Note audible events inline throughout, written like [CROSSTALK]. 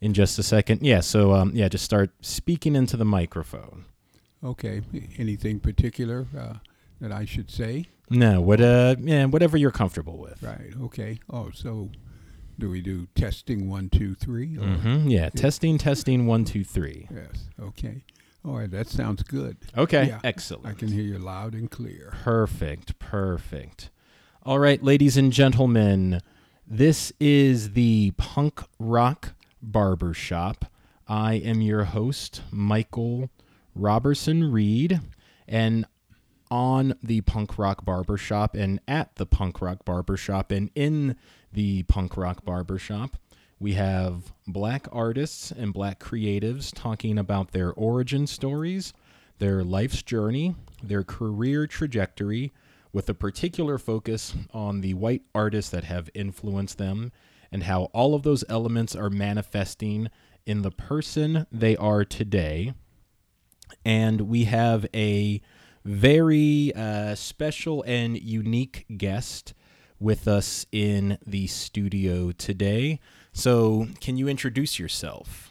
in just a second. Yeah, so um, yeah, just start speaking into the microphone. Okay. Anything particular uh, that I should say? No, what uh, yeah, whatever you're comfortable with. Right. Okay. Oh, so do we do testing one, two, three? Mm-hmm. Yeah, testing, testing, one, two, three. Yes. Okay. All right. That sounds good. Okay, Yeah, excellent. I can hear you loud and clear. Perfect, perfect. All right, ladies and gentlemen, this is the Punk Rock Barber Shop. I am your host, Michael Robertson Reid, and on the Punk Rock Barber Shop and at the Punk Rock Barber Shop and in the Punk Rock Barber Shop, we have black artists and black creatives talking about their origin stories, their life's journey, their career trajectory, with a particular focus on the white artists that have influenced them and how all of those elements are manifesting in the person they are today. And we have a very uh, special and unique guest with us in the studio today. So, can you introduce yourself?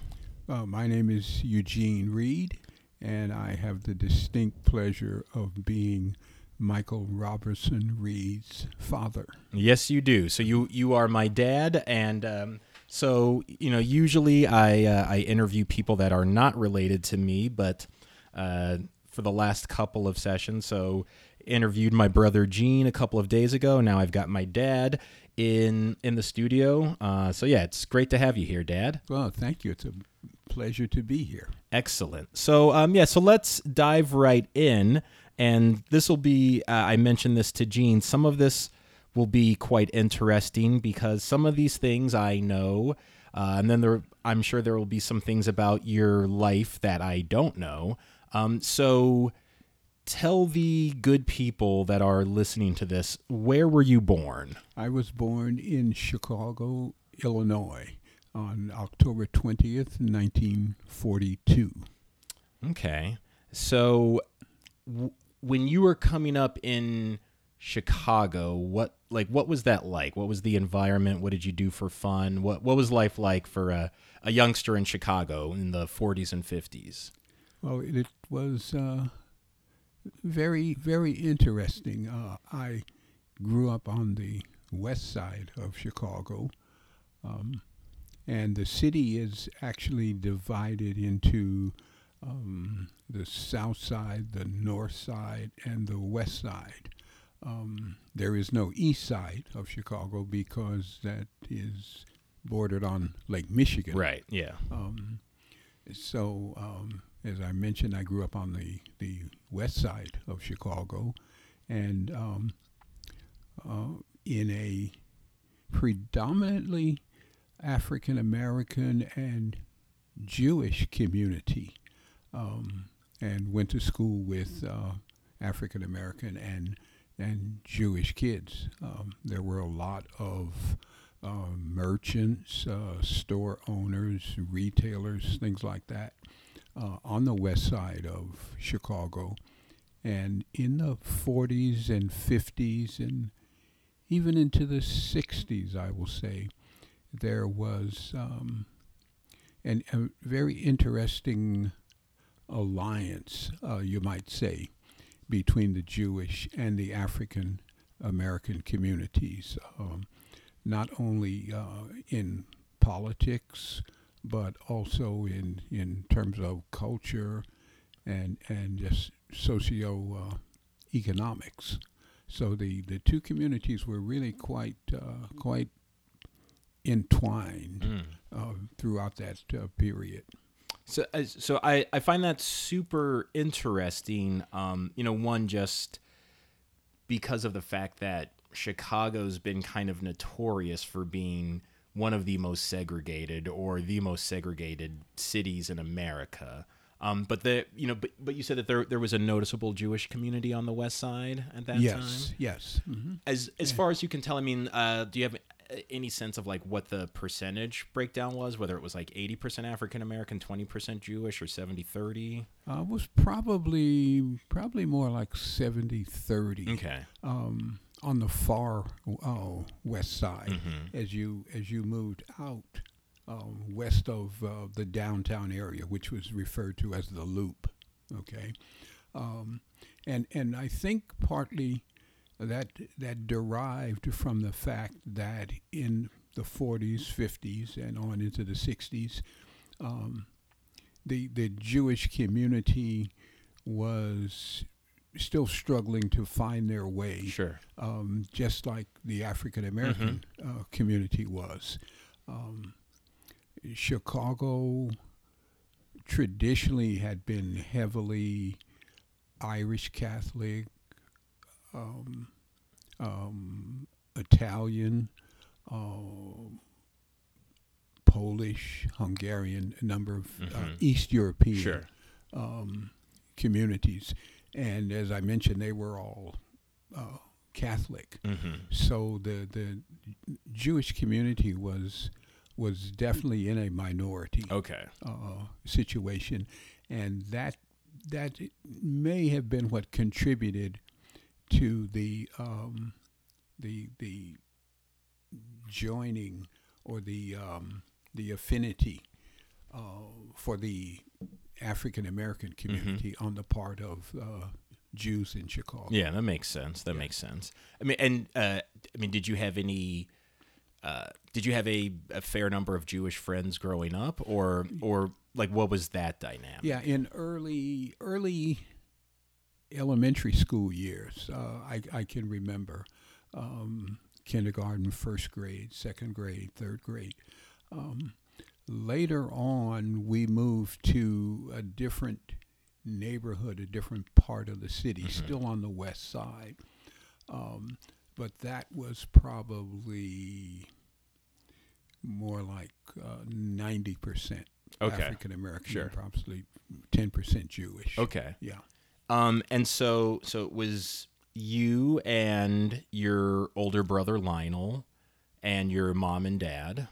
Uh, my name is Eugene Reid, and I have the distinct pleasure of being Michael Robertson Reid's father. Yes, you do. So you you are my dad, and um, so you know usually I uh, I interview people that are not related to me, but uh, for the last couple of sessions, so interviewed my brother Gene a couple of days ago. Now I've got my dad in in the studio. Uh, so yeah, it's great to have you here, Dad. Well, thank you. It's a pleasure to be here. Excellent. So, um, yeah, so let's dive right in. And this will be, uh, I mentioned this to Gene, some of this will be quite interesting because some of these things I know. Uh, and then there, I'm sure there will be some things about your life that I don't know. Um, so, tell the good people that are listening to this where were you born? I was born in Chicago, Illinois on October 20th, 1942. Okay. So w- when you were coming up in Chicago, what like what was that like? What was the environment? What did you do for fun? What what was life like for a, a youngster in Chicago in the 40s and 50s? Well, it was uh, very, very interesting. Uh, I grew up on the west side of Chicago, um, and the city is actually divided into um, the south side, the north side, and the west side. Um, there is no east side of Chicago because that is bordered on Lake Michigan. Right. Yeah. Um, so, um, as I mentioned, I grew up on the, the west side of Chicago and um, uh, in a predominantly African American and Jewish community um, and went to school with uh, African American and and Jewish kids. Um, there were a lot of uh, merchants, uh, store owners, retailers, things like that, uh, on the west side of Chicago. And in the 40s and 50s, and even into the 60s, I will say, there was um, an, a very interesting alliance, uh, you might say, between the Jewish and the African American communities. Um, not only uh, in politics, but also in, in terms of culture and and just socio uh, economics. So the, the two communities were really quite uh, quite entwined Mm. uh, throughout that uh, period. So, uh, so I, I find that super interesting. Um, you know, one just because of the fact that Chicago's been kind of notorious for being one of the most segregated or the most segregated cities in America. Um, but the you know, but, but you said that there there was a noticeable Jewish community on the west side at that yes, time. yes. hmm As as far as you can tell, I mean, uh, do you have any sense of like what the percentage breakdown was? Whether it was like eighty percent African American, twenty percent Jewish, or 70-30? Uh, was probably probably more like 70-30 Okay. um, on the far uh, west side. Mhm. As you as you moved out um, west of uh, the downtown area, which was referred to as the Loop. Okay, um, and and I think partly that that derived from the fact that in the 40s, 50s, and on into the 60s, um, the the Jewish community was still struggling to find their way, Sure. um, just like the African American uh, community was. Um, Chicago traditionally had been heavily Irish Catholic, um, um, Italian, uh, Polish, Hungarian, a number of uh, Mhm. East European Sure. um, communities. And as I mentioned, they were all uh, Catholic. Mm-hmm. So the the Jewish community was was definitely in a minority Okay. uh, situation, and that that may have been what contributed to the um, the the joining or the um, the affinity uh, for the African American community on the part of uh, Jews in Chicago. Yeah, that makes sense. That Yeah. makes sense. I mean, and uh, I mean, did you have any? Uh, did you have a, a fair number of Jewish friends growing up, or or like what was that dynamic? Yeah, in early early elementary school years, uh, I, I can remember um, kindergarten, first grade, second grade, third grade. Um, later on, we moved to a different neighborhood, a different part of the city, still on the west side. Um, but that was probably more like uh, ninety percent Okay. African American, Sure. probably ten percent Jewish. Okay. Yeah. Um, and so so it was you and your older brother Lionel, and your mom and dad.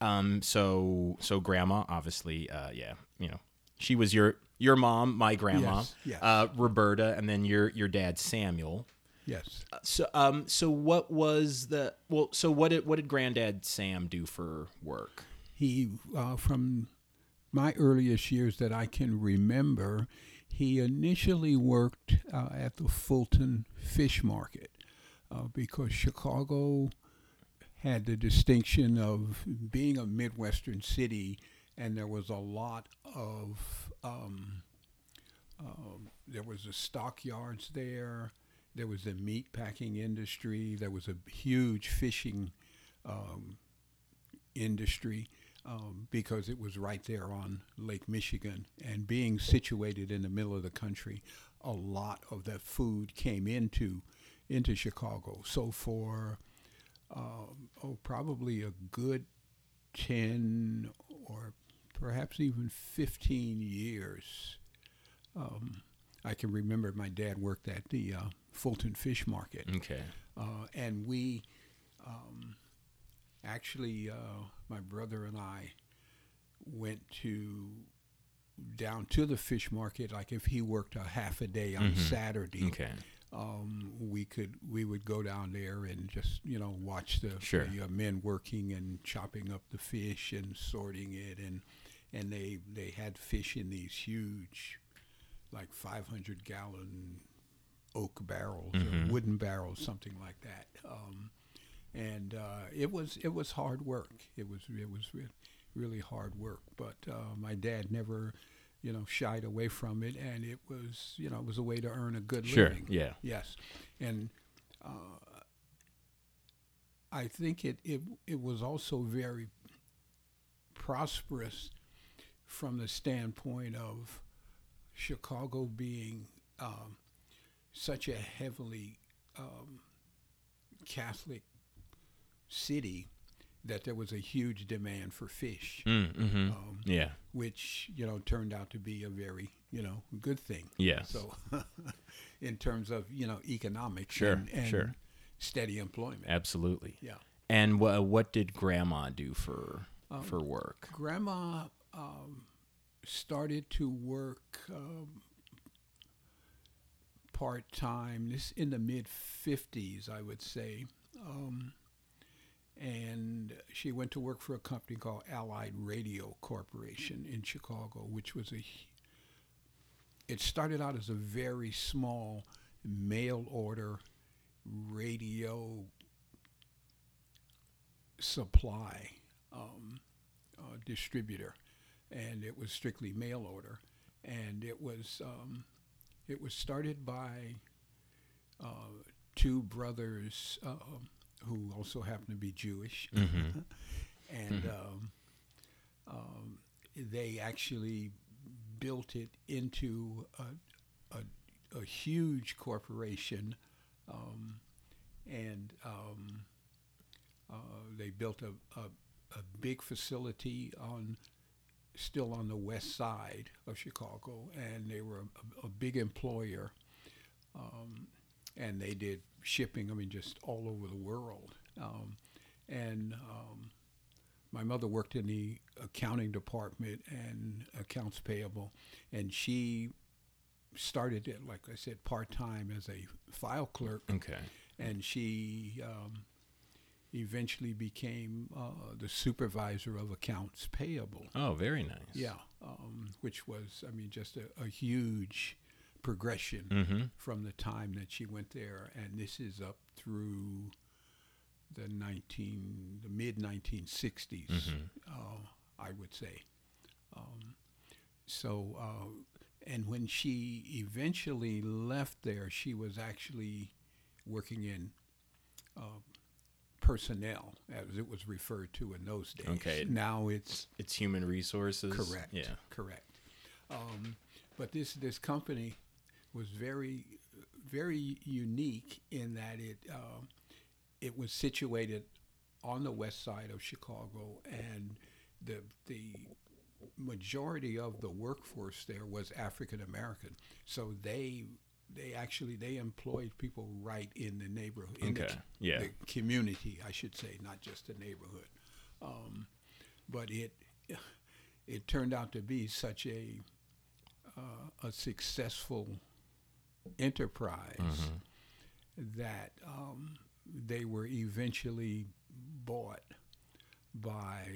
Um, so so grandma, obviously, uh, yeah, you know, she was your your mom, my grandma, Yes, yes. uh, Roberta, and then your your dad Samuel. Yes. So um, so what was the well? So what did what did Granddad Sam do for work? He, uh, from my earliest years that I can remember, he initially worked uh, at the Fulton Fish Market uh, because Chicago had the distinction of being a Midwestern city, and there was a lot of um, um, there was the stockyards there. There was the meat packing industry. There was a huge fishing um, industry um, because it was right there on Lake Michigan. And being situated in the middle of the country, a lot of that food came into into Chicago. So for um, oh, probably a good ten or perhaps even fifteen years. Um, I can remember my dad worked at the uh, Fulton Fish Market, Okay. uh, and we um, actually, uh, my brother and I went to down to the fish market. Like if he worked a half a day on Mhm. Saturday, Okay. um, we could we would go down there and just you know watch the, Sure. the uh, men working and chopping up the fish and sorting it and and they they had fish in these huge like 500 gallon oak barrels Mhm. or wooden barrels something like that um, and uh, it was it was hard work it was it was re- really hard work but uh, my dad never you know shied away from it and it was you know it was a way to earn a good Sure. living Yeah. Yes, and uh, I think it, it it was also very prosperous from the standpoint of Chicago being um, such a heavily um, Catholic city that there was a huge demand for fish, Mm, hmm um, Yeah. which you know turned out to be a very you know good thing. Yes. So, [LAUGHS] in terms of you know economics, Sure, and, and sure. steady employment. Absolutely. Yeah, And wha what did Grandma do for Um, for work? Grandma um, started to work um, part time. This in the mid fifties, I would say, um, and she went to work for a company called Allied Radio Corporation in Chicago, which was a. It started out as a very small mail order radio supply um, uh, distributor, and it was strictly mail order, and it was um, it was started by uh, two brothers um who also happened to be Jewish, [LAUGHS] Mhm. and um, um, they actually built it into a, a, a huge corporation, um, and um, uh, they built a, a, a big facility on still on the west side of Chicago, and they were a, a big employer, um, and they did shipping. I mean, just all over the world. Um, and um, my mother worked in the accounting department and accounts payable, and she started it, like I said, part time as a file clerk Okay. and she um, eventually became uh, the supervisor of accounts payable. Oh, very nice. Yeah, um, which was, I mean, just a, a huge progression Mm-hmm. from the time that she went there, and this is up through the nineteen, the mid nineteen sixties, Mhm. uh, I would say. Um, so, uh, and when she eventually left there, she was actually working in uh, personnel, as it was referred to in those days. Okay. Now it's It's human resources. Correct. Yeah. Correct. Um, but this this company was very very unique in that it um, it was situated on the west side of Chicago, and the the majority of the workforce there was African American. So they they actually they employed people right in the neighborhood in the Okay. c- Yeah. the community, I should say, not just the neighborhood. Um, but it it turned out to be such a uh, a successful enterprise Mhm. that um, they were eventually bought by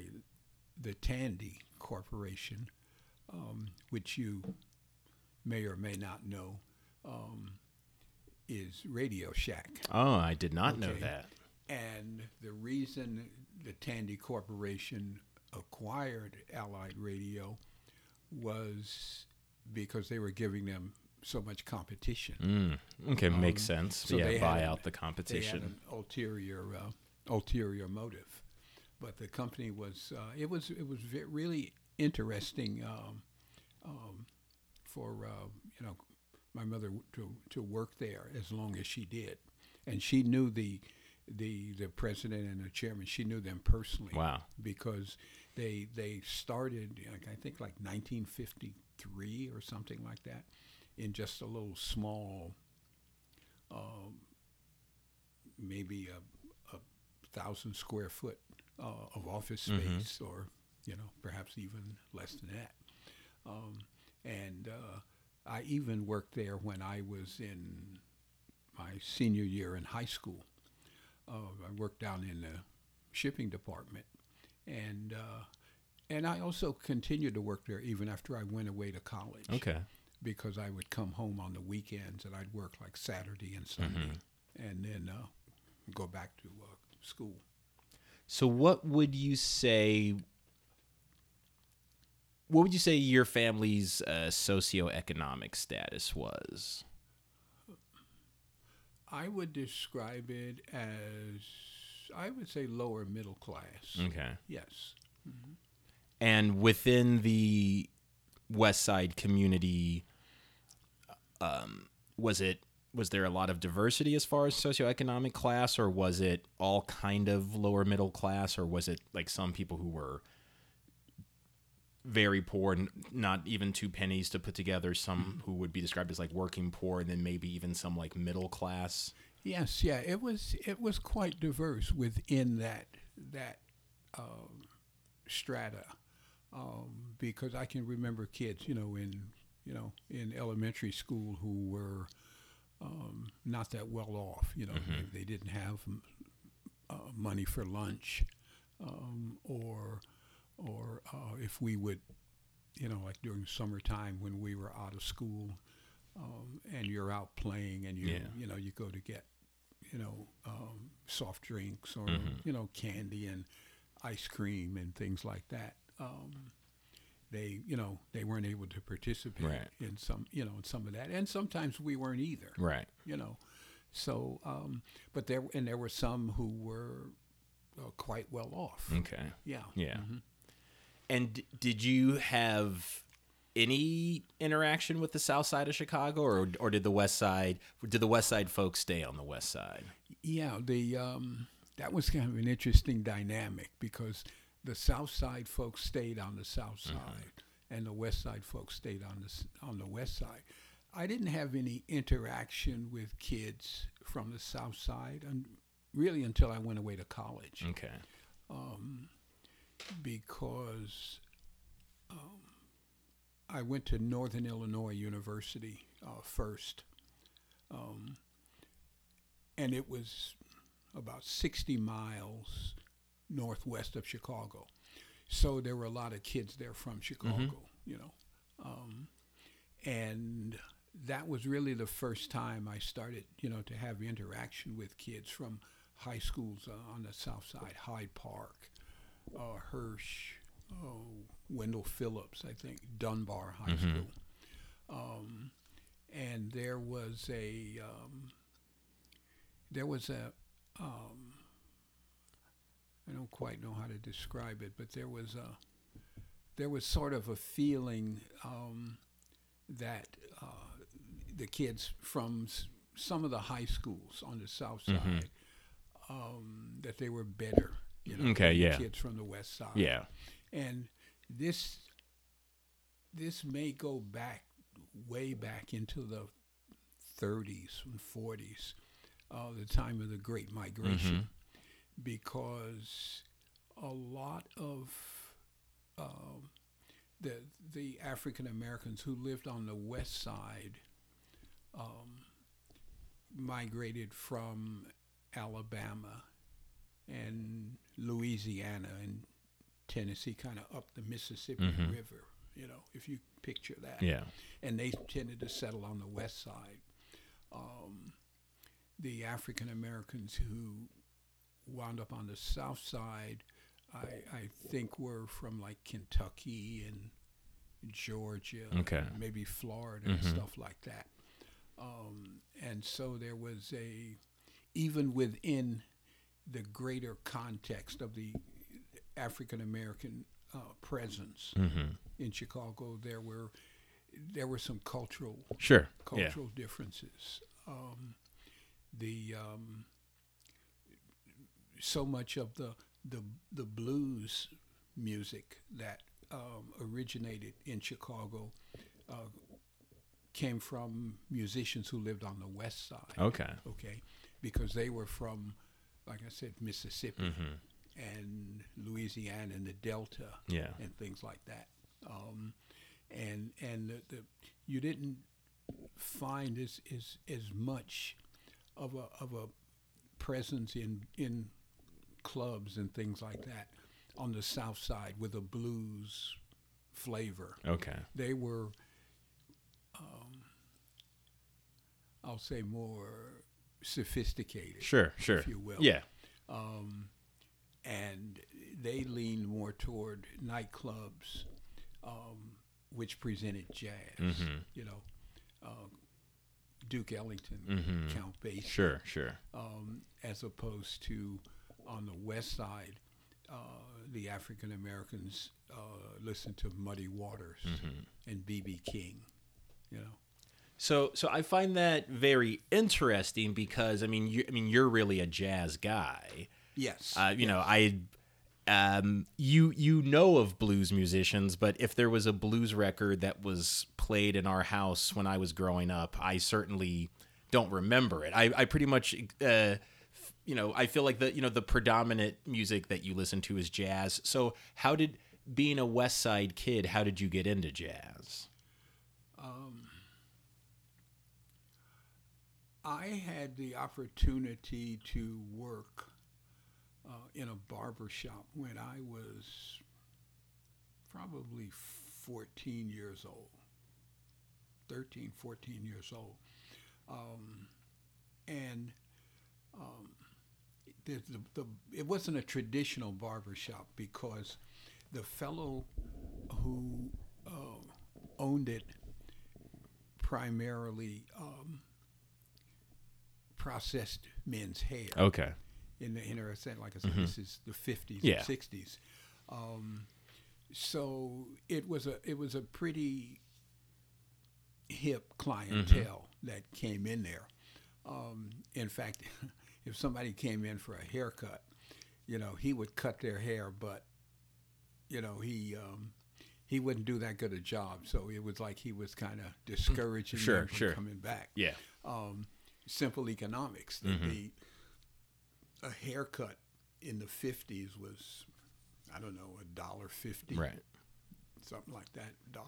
the Tandy Corporation, um, which you may or may not know um, is Radio Shack. Oh, I did not know that. And the reason the Tandy Corporation acquired Allied Radio was because they were giving them so much competition. Mm. Okay, makes Um, sense. so yeah, they buy out the competition. They had an ulterior uh, ulterior motive, but the company was uh, it was it was really interesting um, um, for uh, you know my mother to to work there as long as she did, and she knew the the the president and the chairman. She knew them personally Wow. because they they started like, I think like 1953 or something like that in just a little small um, maybe a, a thousand square foot uh, of office Mhm. space or you know perhaps even less than that um, and uh, I even worked there when I was in my senior year in high school uh, I worked down in the shipping department and uh, and I also continued to work there even after I went away to college Okay. Because I would come home on the weekends and I'd work like Saturday and Sunday and then uh, go back to uh, school. So, what would you say? What would you say your family's uh, socioeconomic status was? I would describe it as I would say lower middle class. Okay. Yes. And within the West Side community, um, was it was there a lot of diversity as far as socioeconomic class, or was it all kind of lower middle class, or was it like some people who were very poor, and not even two pennies to put together, some who would be described as like working poor, and then maybe even some like middle class? Yes, yeah, it was it was quite diverse within that that um, strata, um, because I can remember kids, you know, in you know in elementary school who were um, not that well off. You know, they, they didn't have um, money for lunch, um, or or uh, if we would, you know, like during summertime when we were out of school, um, and you're out playing and you Yeah. you know you go to get, you know, um, soft drinks or Mhm. you know candy and ice cream and things like that. Um, they you know they weren't able to participate Right. in some you know in some of that, and sometimes we weren't either Right. you know. So, um, but there and there were some who were uh, quite well off. Okay. Yeah. Yeah. Mhm. And d- did you have any interaction with the South Side of Chicago, or or did the West Side did the West Side folks stay on the West Side? Yeah. The um, that was kind of an interesting dynamic because the South Side folks stayed on the South Side, and the West Side folks stayed on the on the West Side. I didn't have any interaction with kids from the South Side, and really until I went away to college. Okay. um, because um, I went to Northern Illinois University uh, first, um, and it was about 60 miles northwest of Chicago. So there were a lot of kids there from Chicago, you know. Um, and that was really the first time I started, you know, to have interaction with kids from high schools uh, on the south side, Hyde Park, uh, Hirsch, oh, Wendell Phillips, I think, Dunbar High Mhm. School. Um, and there was a, um, there was a, um, I don't quite know how to describe it, but there was a, there was sort of a feeling um, that uh, the kids from s- some of the high schools on the south side Mhm. um, that they were better. You know, Okay, the yeah. kids from the west side. Yeah. and this this may go back way back into the 30s and 40s, uh, the time of the Great Migration, because a lot of um, the the African Americans who lived on the west side um, migrated from Alabama and Louisiana and Tennessee, kind of up the Mississippi Mhm. River. You know, if you picture that Yeah. and they tended to settle on the west side. Um, the African Americans who wound up on the south side, I, I think, were from like Kentucky and Georgia, Okay. and maybe Florida and Mhm. stuff like that. Um, and so there was a, even within the greater context of the African American uh, presence Mm-hmm. in Chicago, there were there were some cultural Sure. Yeah. cultural differences. Um, the um, so much of the the the blues music that um, originated in Chicago uh, came from musicians who lived on the west side. Okay. Okay, because they were from, like I said, Mississippi Mm-hmm. and Louisiana and the Delta Yeah. and things like that. Um, and and the, the you didn't find as, as as much of a of a presence in in clubs and things like that on the south side with a blues flavor. Okay. They were, um, I'll say, more sophisticated, Sure. Sure. if you will Yeah. um, and they leaned more toward nightclubs, um, which presented jazz. Mhm. You know, uh, Duke Ellington, Mhm. Count Basie, Sure. Sure. um, as opposed to on the west side, uh, the African Americans uh, listened to Muddy Waters Mm-hmm. and B.B. King. You know, So, so I find that very interesting because I mean, you, I mean, you're really a jazz guy. yes, Uh, you know, I, um, you you know of blues musicians, but if there was a blues record that was played in our house when I was growing up, I certainly don't remember it. I, I pretty much, uh, you know, I feel like the you know the predominant music that you listen to is jazz. So, how did being a West Side kid, how did you get into jazz? Um, I had the opportunity to work uh, in a barber shop when I was probably 14 years old, 13, 14 years old. Um, and um, the, the, the, it wasn't a traditional barber shop because the fellow who uh, owned it primarily um, processed men's hair. Okay. In the in a sense, like I said, Mhm. this is the fifties Yeah. and sixties. Um, so it was a it was a pretty hip clientele that came in there. Um, in fact, [LAUGHS] if somebody came in for a haircut, you know, he would cut their hair, but you know, he um, he wouldn't do that good a job. So it was like he was kind of discouraging Sure, them from sure. coming back Yeah. um, simple economics. The, Mhm. the a haircut in the fifties was, I don't know, a dollar fifty, Right. something like that. Dollar,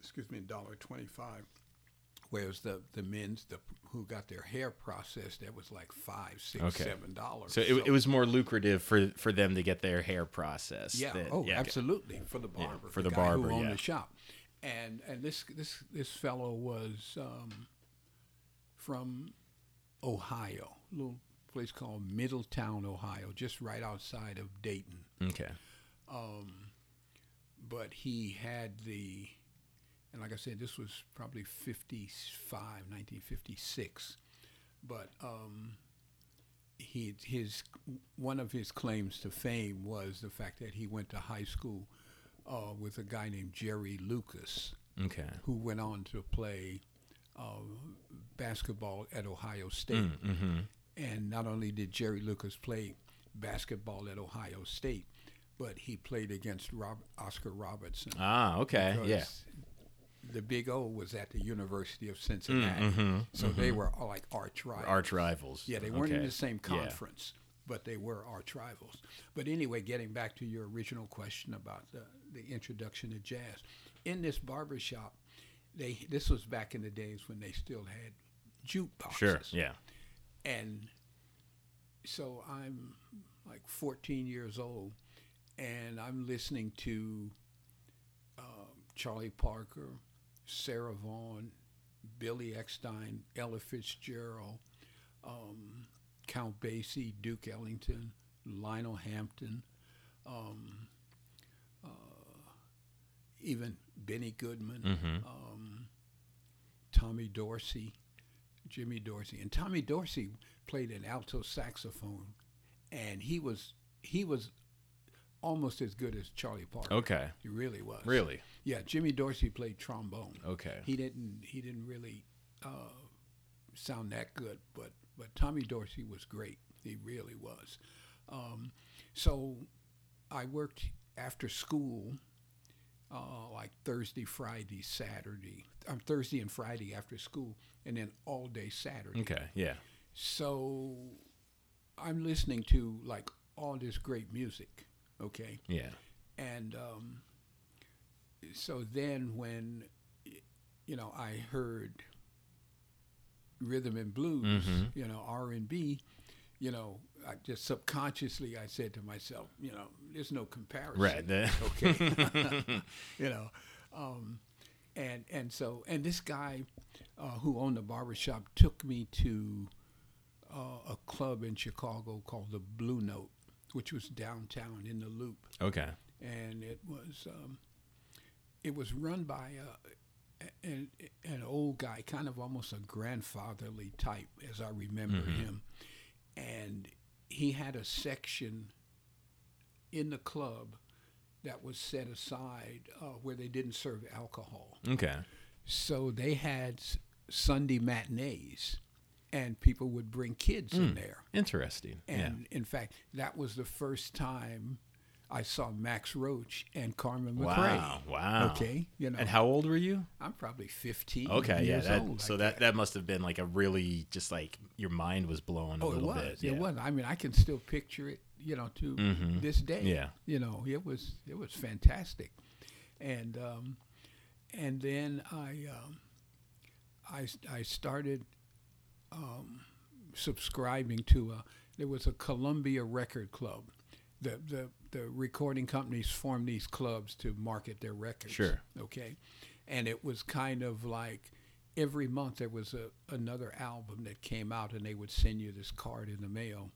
excuse me, dollar twenty five. Whereas the the men's the who got their hair processed, that was like five, six, Okay. seven dollars. So it, it was more lucrative for for them to get their hair processed. Yeah. than- oh, yeah. absolutely. For the barber. for the guy barber, who owned yeah. the shop, and and this this this fellow was um, from Ohio, a little place called Middletown, Ohio, just right outside of Dayton. Okay. Um, but he had the, and like I said, this was probably 55, 1956. But um, he his one of his claims to fame was the fact that he went to high school uh, with a guy named Jerry Lucas, Okay. who went on to play uh, basketball at Ohio State. Mm-hmm. And not only did Jerry Lucas play basketball at Ohio State, but he played against Rob, Oscar Robertson. Ah. Okay. Yeah. The Big O was at the University of Cincinnati, Mm-hmm. so they were all like arch rivals. Arch rivals. Yeah, they weren't in the same Yeah. conference, but they were arch rivals. But anyway, getting back to your original question about the, the introduction to jazz, in this barber shop, they this was back in the days when they still had jukeboxes. Sure. Yeah. And so I'm like 14 years old, and I'm listening to um, Charlie Parker, Sarah Vaughan, Billy Eckstine, Ella Fitzgerald, um, Count Basie, Duke Ellington, Lionel Hampton, um, uh, even Benny Goodman, Mm-hmm. um, Tommy Dorsey, Jimmy Dorsey, and Tommy Dorsey played an alto saxophone, and he was he was almost as good as Charlie Parker. Okay. He really was. Really. Yeah, Jimmy Dorsey played trombone. Okay. He didn't he didn't really uh, sound that good, but but Tommy Dorsey was great. He really was. Um, so I worked after school, uh, like Thursday, Friday, Saturday. Um, Thursday and Friday after school, and then all day Saturday. Okay. Yeah. So I'm listening to like all this great music. Okay Yeah. and um, so then when you know I heard rhythm and blues, Mhm. you know R and B, you know I just subconsciously I said to myself, you know, there's no comparison, Right. [LAUGHS] Okay, [LAUGHS] [LAUGHS] you know, um, and and so and this guy uh, who owned the barbershop took me to uh, a club in Chicago called the Blue Note, which was downtown in the Loop okay. and it was um, it was run by uh, an, an old guy, kind of almost a grandfatherly type, as I remember Mhm. him, and he had a section in the club that was set aside uh, where they didn't serve alcohol. Okay. So they had Sunday matinees, and people would bring kids in Mm. there. Interesting. And in fact, that was the first time I saw Max Roach and Carmen. McRae. Wow. Wow. Okay, you know, And how old were you? I'm probably 15. Okay. Yeah. That, old, so that, that must have been like a really just like your mind was blown a Oh, it little was. bit. It yeah. was. I mean, I can still picture it. You know, to Mhm. this day. Yeah. You know, it was it was fantastic, and um, and then I um, I I started um, subscribing to a there was a Columbia Record Club. The, the the recording companies formed these clubs to market their records. Sure. Okay, and it was kind of like every month there was a another album that came out, and they would send you this card in the mail.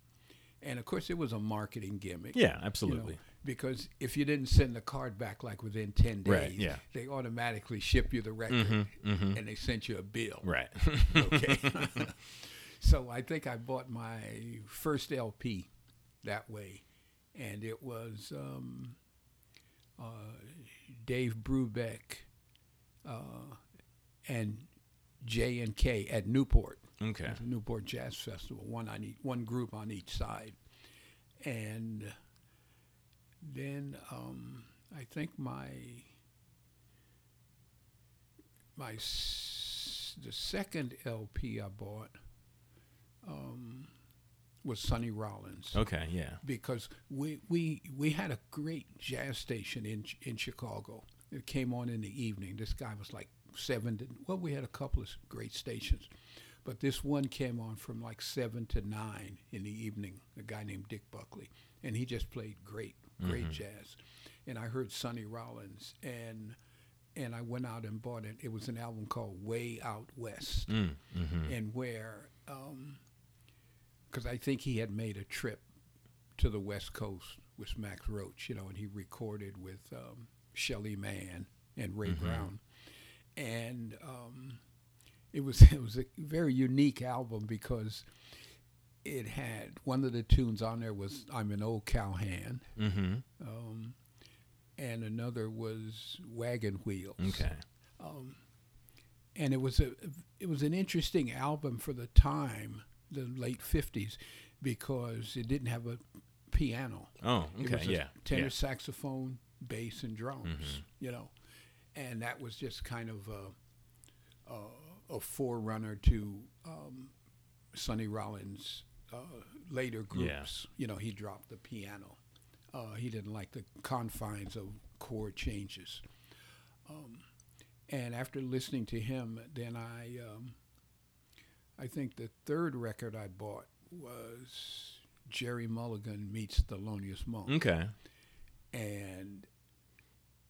And of course, it was a marketing gimmick. Yeah, you know, absolutely. because if you didn't send the card back like within ten days, Right, yeah. they automatically ship you the record, Mhm, mhm. and they sent you a bill. Right. Okay. [LAUGHS] [LAUGHS] so I think I bought my first LP that way, and it was um, uh, Dave Brubeck uh, and J and K at Newport. okay. It's a Newport Jazz Festival, one on each, one group on each side, and then um, I think my my s- the second LP I bought um, was Sonny Rollins Okay. Yeah. because we, we we had a great jazz station in in Chicago. It came on in the evening. This guy was like seven to well, we had a couple of great stations, but this one came on from like seven to nine in the evening. A guy named Dick Buckley, and he just played great, great jazz. And I heard Sonny Rollins, and and I went out and bought it. It was an album called Way Out West Mm, hmm and where, because I think he had made a trip to the West Coast with Max Roach, you know, and he recorded with um, Shelly Manne and Ray Brown, and um, it was [LAUGHS] it was a very unique album because it had one of the tunes on there was "I'm an Old Cowhand," hmm um, and another was "Wagon Wheels." Okay. and it was a it was an interesting album for the time, the late '50s, because it didn't have a piano. Oh. It Okay. was a Yeah. tenor yeah. saxophone, bass, and drums. Mhm. You know, and that was just kind of a a, a forerunner to um, Sonny Rollins' uh, later groups. Yeah. You know, he dropped the piano. Uh, he didn't like the confines of chord changes. Um, and after listening to him, then I, um, I think the third record I bought was Gerry Mulligan meets Thelonious Monk Okay. and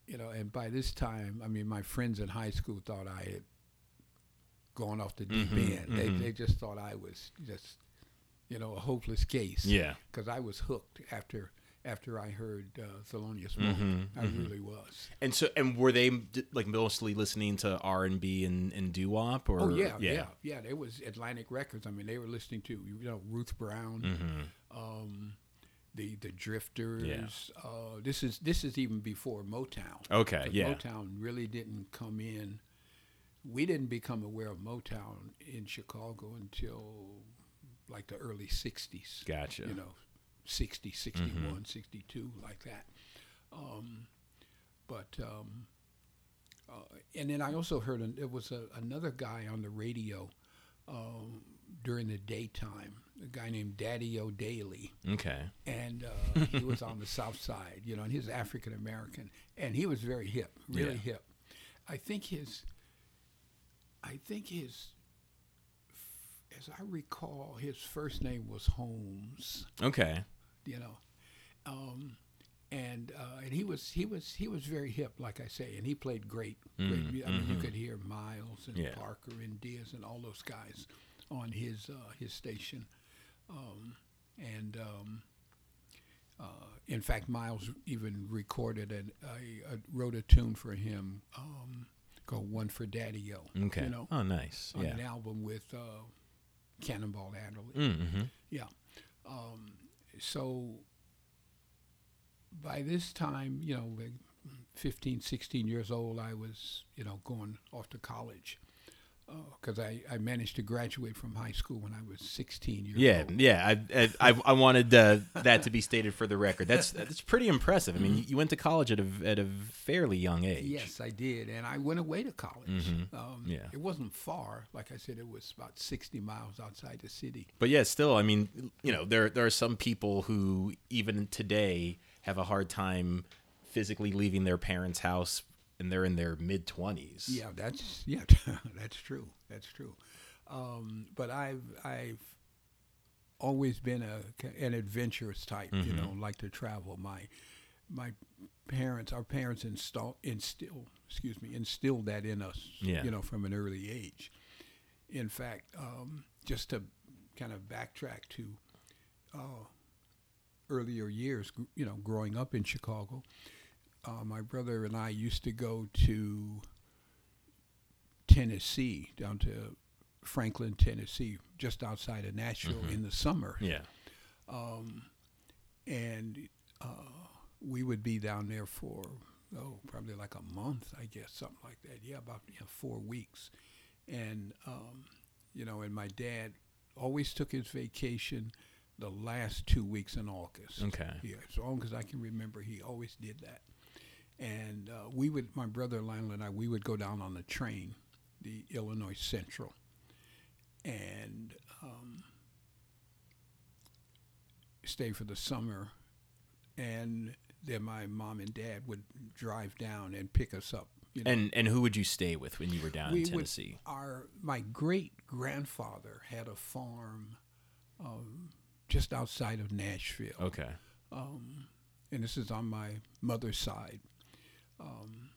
you know, and by this time, I mean, my friends in high school thought I had gone off the deep Mhm, end. They mhm. they just thought I was just, you know, a hopeless case. Yeah. Because I was hooked after after I heard uh, Thelonious Monk. Mhm, I mhm. really was. And so, and were they like mostly listening to R and B and and doo wop or? Oh yeah, yeah, yeah, There was Atlantic Records. I mean, they were listening to you know Ruth Brown, Mm-hmm. um, the the Drifters. Uh, this is this is even before Motown. Okay. Yeah. Motown really didn't come in. We didn't become aware of Motown in Chicago until like the early 60s. Gotcha. You know, 60, 61, 62, like that. Um, but, um, uh, and then I also heard an, there was a, another guy on the radio um, during the daytime, a guy named Daddy-O Daylie Okay. and uh, he was on the south side, you know, and he was African American, and he was very hip, really Yeah. hip. I think his, I think his, as I recall, his first name was Holmes, Okay. you know, um, and uh, and he was he was he was very hip, like I say, and he played great. great Mm, I mean, you mhm. could hear Miles and Yeah. Parker and Diaz and all those guys on his uh, his station, um, and. Um, uh, in fact, Miles even recorded and wrote a tune for him um, called "One for Daddy O." Okay. You know, oh, nice. on Yeah. an album with Cannonball Adderley. Mm-hmm. Yeah. Um, so by this time, you know, like 15, 16 years old, I was, you know, going off to college because I, I managed to graduate from high school when I was 16 years Yeah, old. yeah. I I, I [LAUGHS] wanted uh, that to be stated for the record. That's that's pretty impressive. I mean, you, you went to college at a at a fairly young age. Yes, I did, and I went away to college. Mhm. Um, Yeah. it wasn't far. Like I said, it was about sixty miles outside the city. But yeah, still, I mean, you know, there there are some people who even today have a hard time physically leaving their parents' house, and they're in their mid twenties. Yeah, that's yeah, [LAUGHS] that's true. That's true. Um, but I've I've always been a an adventurous type. You Mhm. know, like to travel. My my parents, our parents install instill, excuse me, instilled that in us. Yeah. You know, from an early age. In fact, um, just to kind of backtrack to uh, earlier years, you know, growing up in Chicago, uh, my brother and I used to go to Tennessee, down to Franklin, Tennessee, just outside of Nashville Mhm. in the summer. Yeah. Um, and uh, we would be down there for, oh, probably like a month, I guess, something like that. Yeah, about you know, four weeks. And, um, you know, and my dad always took his vacation the last two weeks in August. Okay. Yeah, as long as I can remember, he always did that. And uh, we would, my brother Lionel and I, we would go down on the train, the Illinois Central, and um, stay for the summer. And then my mom and dad would drive down and pick us up. You know, And and who would you stay with when you were down We in would- Tennessee? our my great grandfather had a farm um, just outside of Nashville Okay. um, and this is on my mother's side. Um,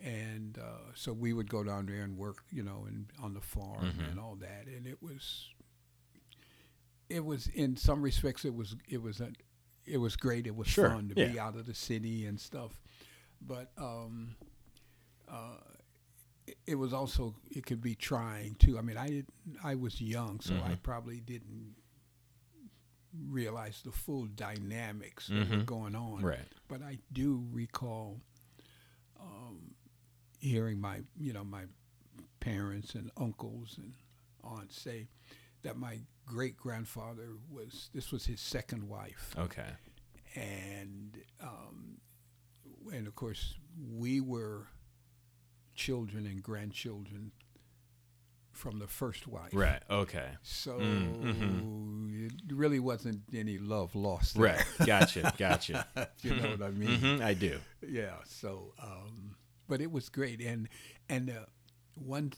and uh, so we would go down there and work, you know, and on the farm Mhm. and all that. And it was, it was in some respects, it was it was a, it was great. It was Sure, fun to yeah. be out of the city and stuff. But um, uh, it, it was also it could be trying too. I mean, I did I was young, so I Mhm. probably didn't realize the full dynamics that were Mhm. going on. Right. But I do recall um, hearing my, you know, my parents and uncles and aunts say that my great grandfather was this was his second wife, Okay. and um, and of course we were children and grandchildren from the first wife. Right. Okay. So Mm, mhm. it really wasn't any love lost. there. Right. Gotcha. Gotcha. [LAUGHS] you know what I mean? hmm I do. Yeah. So, um, but it was great, and and uh, one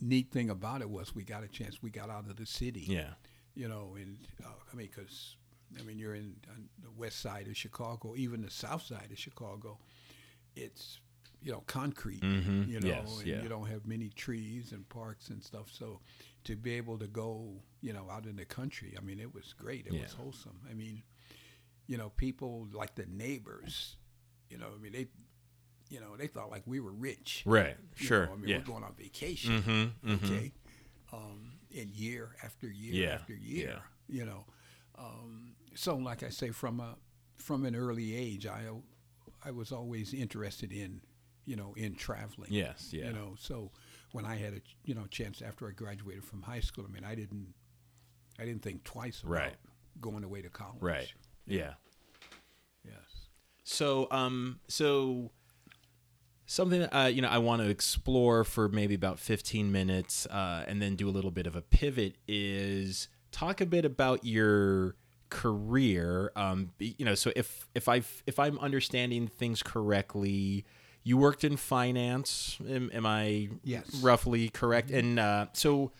neat thing about it was we got a chance. We got out of the city. Yeah. You know, and uh, I mean, because I mean, you're in on the west side of Chicago, even the south side of Chicago. It's you know concrete. hmm You know, yes. and Yeah. you don't have many trees and parks and stuff. So to be able to go, you know, out in the country, I mean, it was great. It was wholesome. I mean, you know, people like the neighbors, you know, I mean, they, you know, they thought like we were rich. Right. You Sure. know, I mean, yeah. we're going on vacation. Mm-hmm. mm-hmm. Okay. Um, and year after year Yeah, after year, yeah. you know. Um, so, like I say, from a from an early age, I I was always interested in, you know, in traveling. Yes. Yeah. You know, so when I had a you know chance after I graduated from high school, I mean, I didn't I didn't think twice about Right. going away to college. Right. Yeah. Yes. So, um, so something that, uh, you know I want to explore for maybe about fifteen minutes, uh, and then do a little bit of a pivot is talk a bit about your career. Um, you know, so if if I if I'm understanding things correctly, you worked in finance. Am, am I Yes. roughly correct? And uh, so.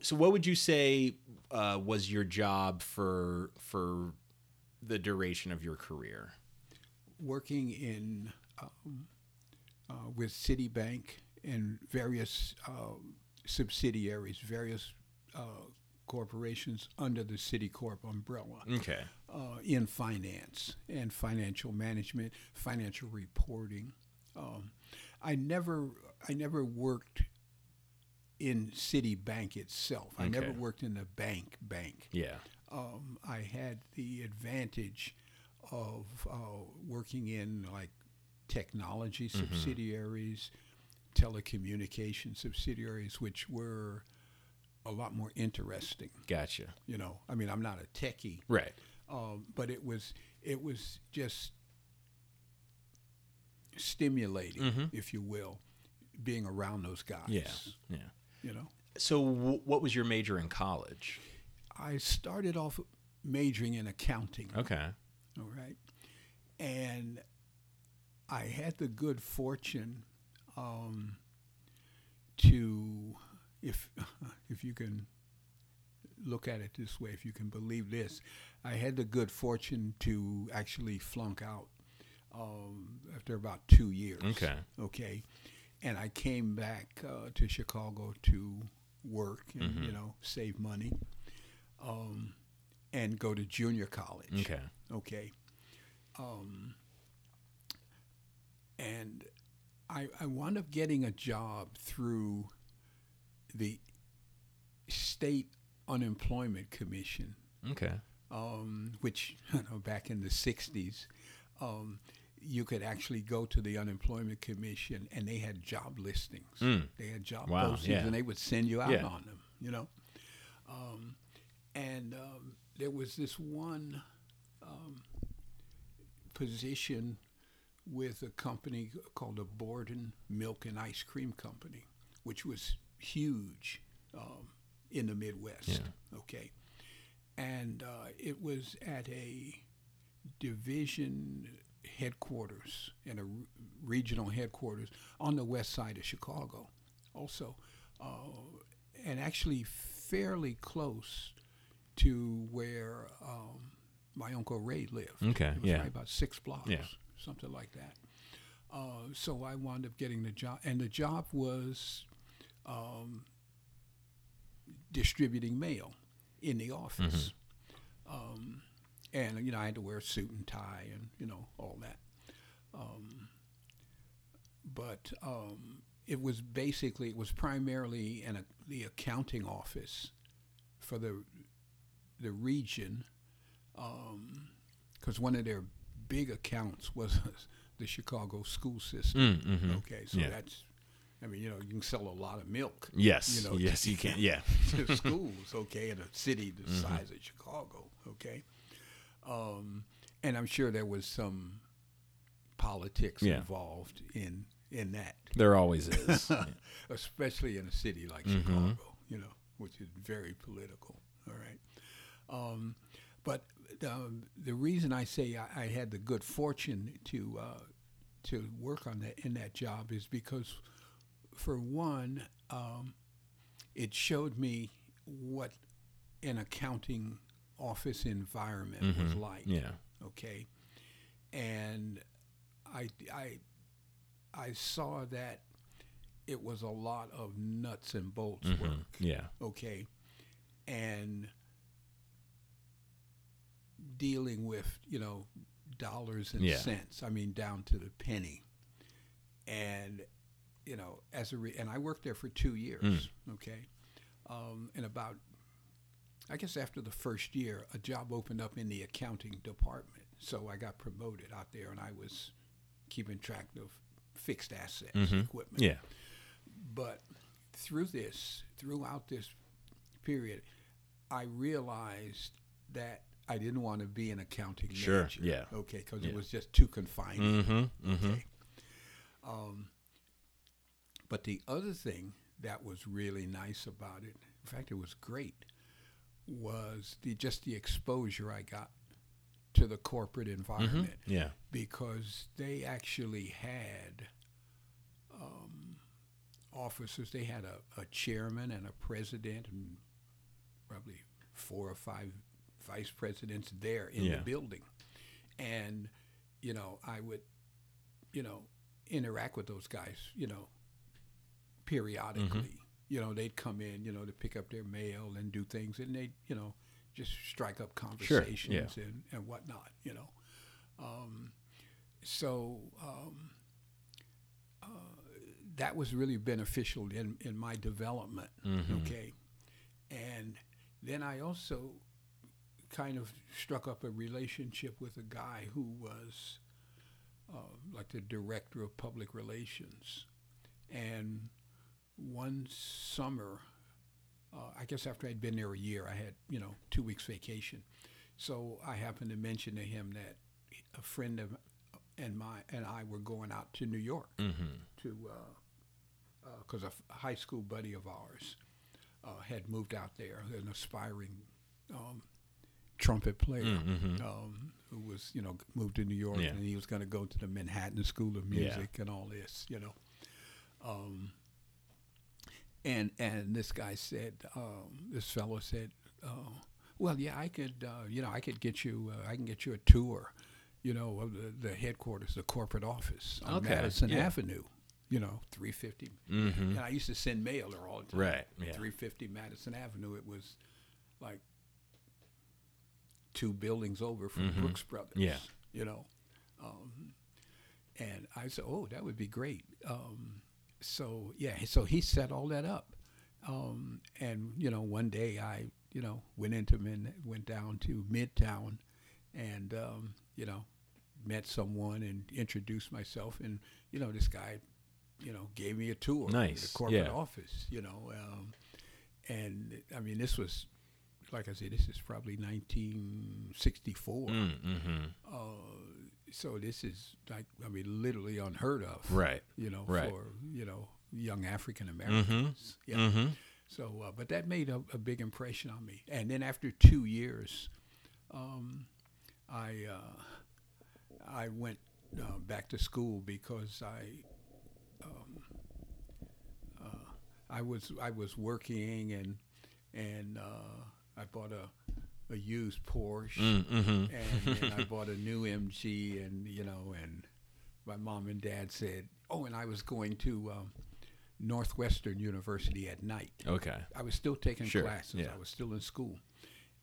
So, what would you say uh, was your job for for the duration of your career? Working in um, uh, with Citibank and various uh, subsidiaries, various uh, corporations under the Citicorp umbrella. Okay. uh, in finance and financial management, financial reporting. Um, I never, I never worked in Citibank itself. I never worked in the bank bank. Yeah. Um, I had the advantage of uh, working in like technology subsidiaries, telecommunication subsidiaries, which were a lot more interesting. Gotcha. You know, I mean, I'm not a techie, Right. um, but it was it was just stimulating, Mhm. if you will, being around those guys. Yeah. Yeah. You know, So, w- what was your major in college? I started off majoring in accounting. Okay. All right, and I had the good fortune um, to if [LAUGHS] if you can look at it this way, if you can believe this, I had the good fortune to actually flunk out um, after about two years. Okay. Okay. And I came back uh, to Chicago to work and Mhm. you know save money, um, and go to junior college. Okay. Okay. Um, and I, I wound up getting a job through the state unemployment commission, Okay. um, which [LAUGHS] you know, back in the '60s, um, you could actually go to the unemployment commission and they had job listings. Mm. They had job Wow, postings, yeah. and they would send you out Yeah. on them. You know, um, and um, there was this one um, position with a company called the Borden Milk and Ice Cream Company, which was huge um, in the Midwest. Yeah. Okay, and uh, it was at a division headquarters and a r- regional headquarters on the west side of Chicago, also, uh, and actually fairly close to where um, my uncle Ray lived. Okay, It was yeah. probably about six blocks, Yeah. something like that. Uh, so I wound up getting the job, and the job was um, distributing mail in the office. Um, and you know, I had to wear a suit and tie, and you know all that. Um, but um, it was basically it was primarily in a, the accounting office for the the region, because one of their big accounts was [LAUGHS] the Chicago school system. Mm, mhm. Okay, so Yeah. that's I mean, you know, you can sell a lot of milk Yes. you know, yes, you can. [LAUGHS] Yeah. to schools, okay, in a city the Mm-hmm. size of Chicago, okay. Um, and I'm sure there was some politics Yeah. involved in in that, There always is. [LAUGHS] especially in a city like Mhm. Chicago, you know, which is very political. All right, um, but um, the reason I say I, I had the good fortune to uh, to work on that in that job is because, for one, um, it showed me what an accounting office environment was Mhm. like yeah. okay and I, I i saw that it was a lot of nuts and bolts Mhm. work Yeah. okay and dealing with you know dollars and Yeah. cents i mean down to the penny and you know as a re- and i worked there for two years Mm. okay um, and about i guess after the first year a job opened up in the accounting department so i got promoted out there and i was keeping track of fixed assets Mhm. equipment Yeah. but through this, throughout this period, I realized that I didn't want to be an accounting Sure, yeah. Okay, because Yeah. it was just too confining. Mm-hmm. Mm-hmm. Okay. Um, but the other thing that was really nice about it, in fact, it was great, was the just the exposure I got to the corporate environment Yeah. because they actually had um, officers. They had a, a chairman and a president and probably four or five vice presidents there in Yeah. the building. And, you know, I would, you know, interact with those guys, you know, periodically. You know, they'd come in, you know, to pick up their mail and do things, and they'd, you know, just strike up Sure, yeah. conversations and, and whatnot, you know. Um, so um, uh, that was really beneficial in, in my development, Mhm. okay? And then I also kind of struck up a relationship with a guy who was uh, like the director of public relations. And one summer, uh, I guess after I'd been there a year, I had, you know, two weeks vacation. So I happened to mention to him that a friend of and my and I were going out to New York Mm-hmm. to because a f- high school buddy of ours uh, had moved out there, an aspiring um, trumpet player Mm-hmm. um, who was, you know, moved to New York Yeah. and he was going to go to the Manhattan School of Yeah. Music and all this, you know. Um, and and this guy said, um, this fellow said, uh, well, yeah, I could, uh, you know, I could get you, uh, I can get you a tour, you know, of the, the headquarters, the corporate office on Okay, Madison yeah. Avenue, you know, 350. Mm-hmm. And I used to send mail there all the time. Right. Yeah. 350 Madison Avenue. It was like two buildings over from Mhm. Brooks Brothers. Yeah. You know, um, and I said, "Oh, that would be great." Um, so yeah, so he set all that up, um, and you know, one day I, you know, went into Min- went down to Midtown, and um, you know, met someone and introduced myself, and you know, this guy, you know, gave me a tour Nice, the corporate yeah. office, you know, um, and I mean, this was. Like I said, this is probably 1964. Mm-hmm. Uh, so this is like, I mean, literally unheard of. Right. You know, Right. for you know young African Americans. Yeah. Mm-hmm. So, uh, but that made a, a big impression on me. And then after two years, um, I uh, I went uh, back to school because I um, uh, I was I was working and and uh, I bought a a used Porsche Mm-hmm. and then I bought a new MG, and you know, and my mom and dad said, "Oh, and I was going to um, Northwestern University at night. Okay. I was still taking Sure, classes. yeah. I was still in school,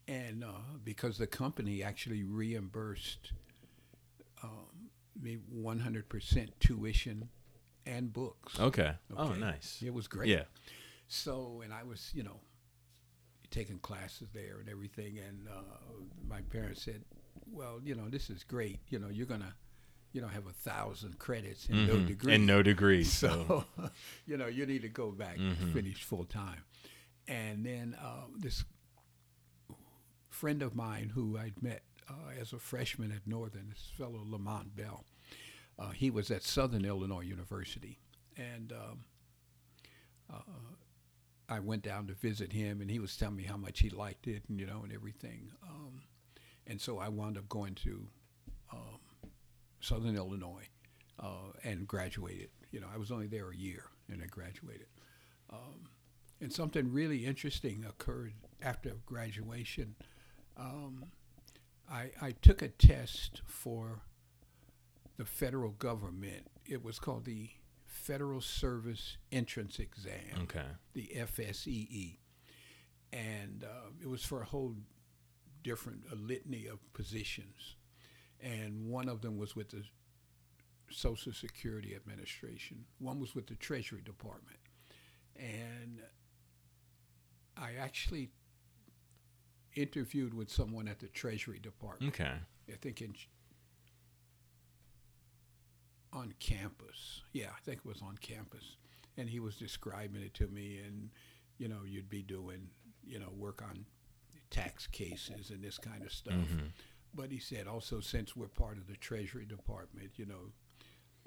and uh, because the company actually reimbursed um, me 100% tuition and books. Okay. Oh, nice. It was great. Yeah. So, and I was, you know, taking classes there and everything. And uh, my parents said, well, you know, this is great. You know, you're going to, you know, have a thousand credits and no Mhm. degree. And no degree. [LAUGHS] So. So, [LAUGHS] you know, you need to go back Mhm. and finish full time. And then uh, this friend of mine who I'd met uh, as a freshman at Northern, this fellow Lamont Bell, uh, he was at Southern Illinois University. And um, uh, I went down to visit him, and he was telling me how much he liked it, and you know, and everything. Um, and so I wound up going to um, Southern Illinois uh, and graduated. You know, I was only there a year, and I graduated. Um, and something really interesting occurred after graduation. Um, I, I took a test for the federal government. It was called the Federal Service Entrance Exam Okay. the FSEE, and uh, it was for a whole different a litany of positions, and one of them was with the Social Security Administration. One was with the Treasury Department, and I actually interviewed with someone at the Treasury Department. Okay. I think in on campus. Yeah, I think it was on campus, and he was describing it to me. And you know, you'd be doing you know work on tax cases and this kind of stuff. Mhm. But he said also since we're part of the Treasury Department, you know,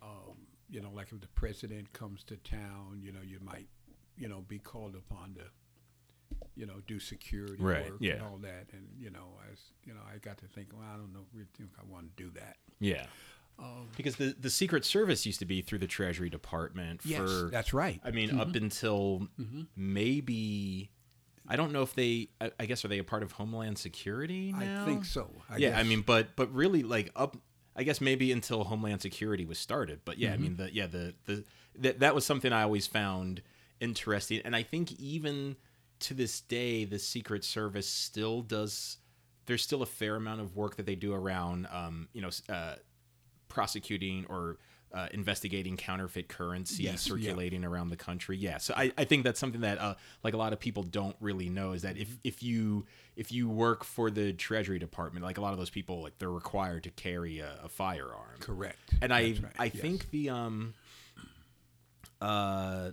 um, you know, like if the president comes to town, you know, you might you know be called upon to you know do security Right, work and all that. And you know, as you know, I got to think, well, I don't know, think I want to do that. Yeah. Um, Because the the Secret Service used to be through the Treasury Department yes, for that's right. I mean up until Mhm. maybe I don't know if they I, I guess are they a part of Homeland Security now? I think so. I yeah, I mean but but really like up I guess maybe until Homeland Security was started. But yeah, I mean the yeah the the that that was something I always found interesting and I think even to this day the Secret Service still does there's still a fair amount of work that they do around um you know uh prosecuting or uh, investigating counterfeit currency Yes, yeah. circulating around the country. Yeah, so I, I think that's something that uh, like a lot of people don't really know is that if if you if you work for the Treasury Department, like a lot of those people, like they're required to carry a, a firearm. correct. And I right, I yes. think the um uh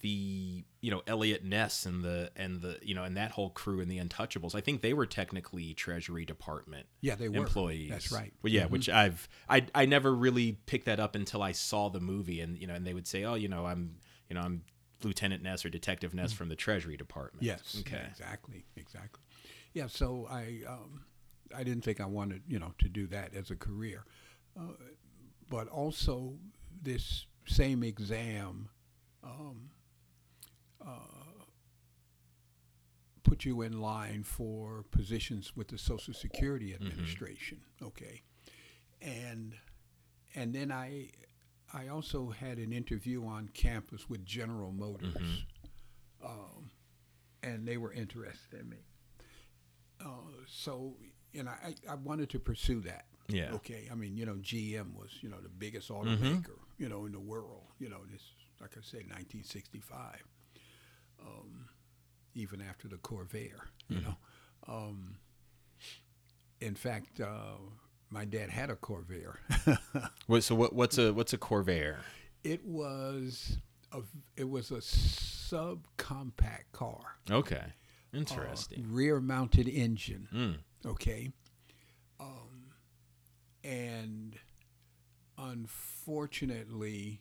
the you know Eliot Ness and the and the you know and that whole crew and the Untouchables, I think they were technically Treasury Department yeah, they were employees. That's right. Well, yeah, Mhm. which I've I I never really picked that up until I saw the movie, and you know, and they would say, oh, you know, I'm you know I'm Lieutenant Ness or Detective Ness from the Treasury Department. Yes. Okay. exactly. Exactly. Yeah. So I um, I didn't think I wanted you know to do that as a career, uh, but also this same exam. Um, uh, put you in line for positions with the Social Security Administration. Okay, and and then I I also had an interview on campus with General Motors, um, and they were interested in me. Uh, so know I, I wanted to pursue that. Yeah. Okay. I mean, you know, GM was, you know, the biggest automaker, you know, in the world. You know, this, like I said, 1965. Um, even after the Corvair, you know. Um, in fact, uh, my dad had a Corvair. [LAUGHS] What, so what, what's a what's a Corvair? it was a, it was a subcompact car, Okay, uh, interesting. rear-mounted engine. Mm. okay um, and unfortunately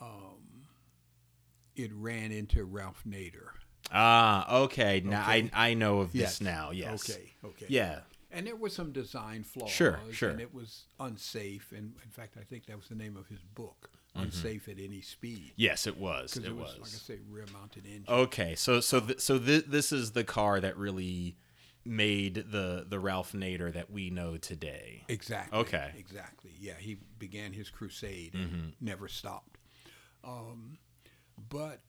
um, it ran into ralph nader Ah, okay. Now Okay. I I know of this Yes. now. Yes. okay okay Yeah. and there were some design flaws Sure, sure. and it was unsafe and in fact i think that was the name of his book Mm-hmm. unsafe at any speed Yes, it was. because It, it, was, was. like i say rear mounted engine Okay, so so th- so th- this is the car that really made the the Ralph Nader that we know today. Exactly. Okay. Exactly. Yeah, he began his crusade Mm-hmm. and never stopped. Um, but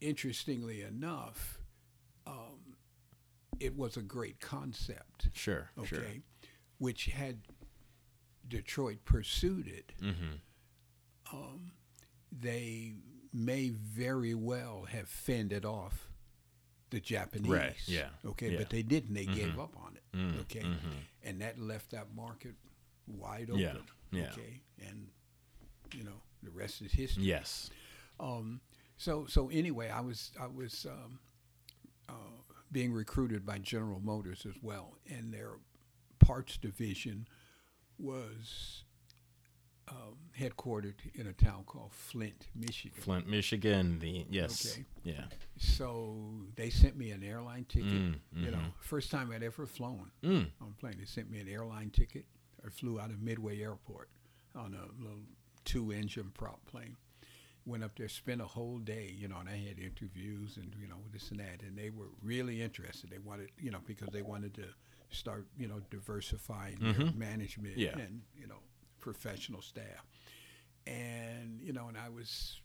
interestingly enough, um, it was a great concept. Sure, Okay, sure. which had Detroit pursued it, Mm-hmm. um, they may very well have fended off the Japanese. Right, yeah, Okay, yeah. but they didn't. They gave up on it. Mm, okay, mhm. and that left that market wide open. Yeah, yeah. Okay, and you know the rest is history. Yes. Um, so so anyway, I was I was um, uh, being recruited by General Motors as well, and their parts division was um, headquartered in a town called Flint, Michigan. Flint, Michigan. The yes. Okay. Yeah. So they sent me an airline ticket. Mm, You know, mhm. first time I'd ever flown Mm. on a plane. They sent me an airline ticket. I flew out of Midway Airport on a little two-engine prop plane. Went up there, spent a whole day, you know, and I had interviews and you know this and that, and they were really interested. They wanted, you know, because they wanted to start, you know, diversifying their Mhm. management Yeah. and you know professional staff. And you know, and I was,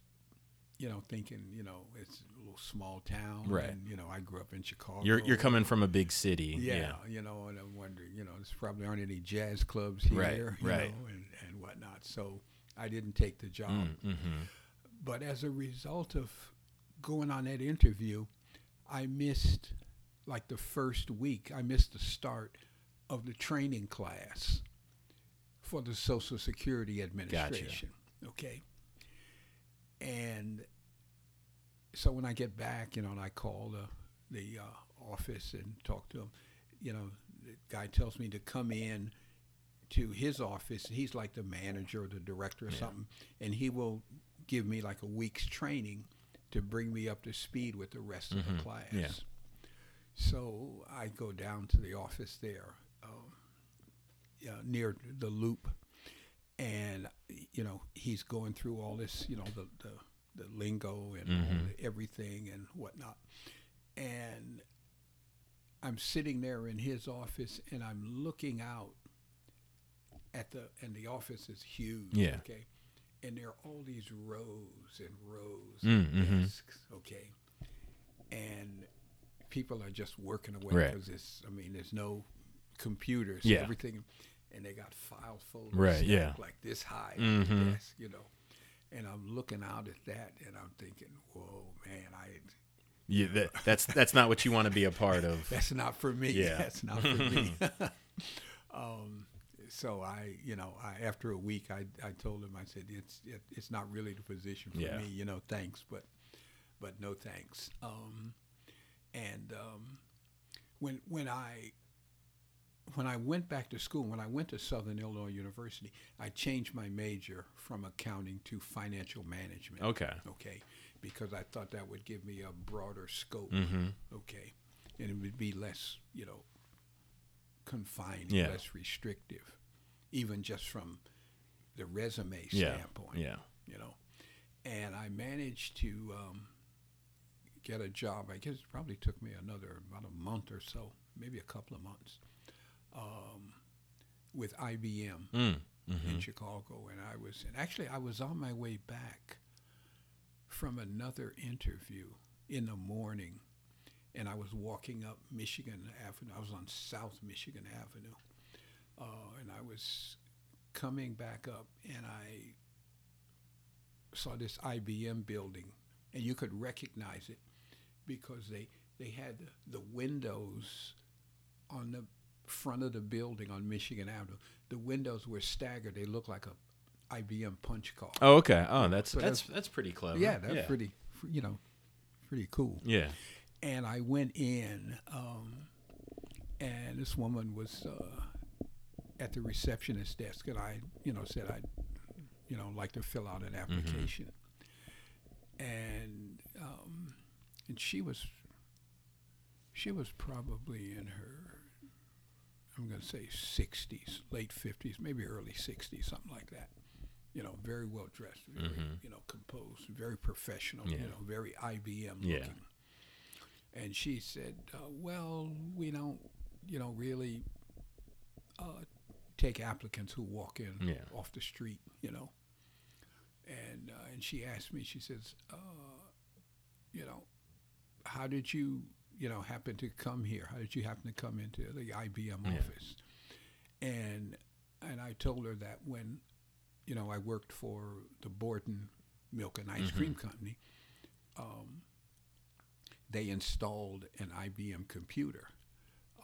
you know, thinking, you know, it's a little small town, Right. And you know, I grew up in Chicago. You're you're coming from a big city. Yeah, you know, and I'm wondering, you know, there's probably aren't any jazz clubs here, Right, you right. know, and, and whatnot. So I didn't take the job. Mm, mm-hmm. But as a result of going on that interview, I missed like the first week. I missed the start of the training class for the Social Security Administration. Okay. And so when I get back, you know, and I call the the uh, office and talk to him, you know, the guy tells me to come in to his office. He's like the manager or the director or Yeah. something, and he will give me like a week's training to bring me up to speed with the rest of Mhm. the class. Yeah. So I go down to the office there, um, near the loop, and you know he's going through all this, you know, the the, the lingo and all Mhm. the, everything and whatnot, and I'm sitting there in his office and I'm looking out at the and the office is huge. Yeah. Okay. And there are all these rows and rows Mm, of mhm. desks. Okay. And people are just working away Right. because it's I mean there's no computers. Yeah. Everything and they got file folders Right, yeah. like this high on the Mhm. desk, you know. And I'm looking out at that and I'm thinking, Whoa, man, I Yeah, that, [LAUGHS] that's that's not what you want to be a part of. that's not for me. Yeah. [LAUGHS] That's not for me. [LAUGHS] um, so I, you know, I, after a week, I, I told him, I said, it's it, it's not really the position for Yeah. me. You know, thanks, but but no thanks. Um, and um, when when I when I went back to school, when I went to Southern Illinois University, I changed my major from accounting to financial management. Okay. Okay, because I thought that would give me a broader scope Mm-hmm. okay, and it would be less, you know, confined, Yeah. less restrictive, even just from the resume standpoint, Yeah. yeah. you know. And I managed to um, get a job. I guess it probably took me another about a month or so, maybe a couple of months, um, with IBM Mm. in hmm Chicago, and I was and actually I was on my way back from another interview in the morning, and I was walking up Michigan Avenue. I was on South Michigan Avenue, uh, and I was coming back up, and I saw this IBM building, and you could recognize it because they they had the windows on the front of the building on Michigan Avenue. The windows were staggered. They looked like a IBM punch card. Oh, okay. Oh, that's So that's that's pretty clever. yeah, that's pretty, you know, pretty cool. Yeah. And I went in, um, and this woman was uh, at the receptionist desk, and I, you know, said I'd, you know, like to fill out an application. And um, and she was, she was probably in her, I'm going to say 60s, late 50s, maybe early 60s, something like that. You know, very well dressed, very, Mhm. you know, composed, very professional, Yeah. you know, very IBM Yeah. looking. And she said, uh, "Well, we don't, you know, really uh, take applicants who walk in Yeah. off the street, you know." And uh, and she asked me, she says, uh, "You know, how did you, you know, happen to come here? How did you happen to come into the IBM Yeah. office?" And and I told her that when, you know, I worked for the Borden Milk and Ice Mhm. Cream Company. Um, they installed an IBM computer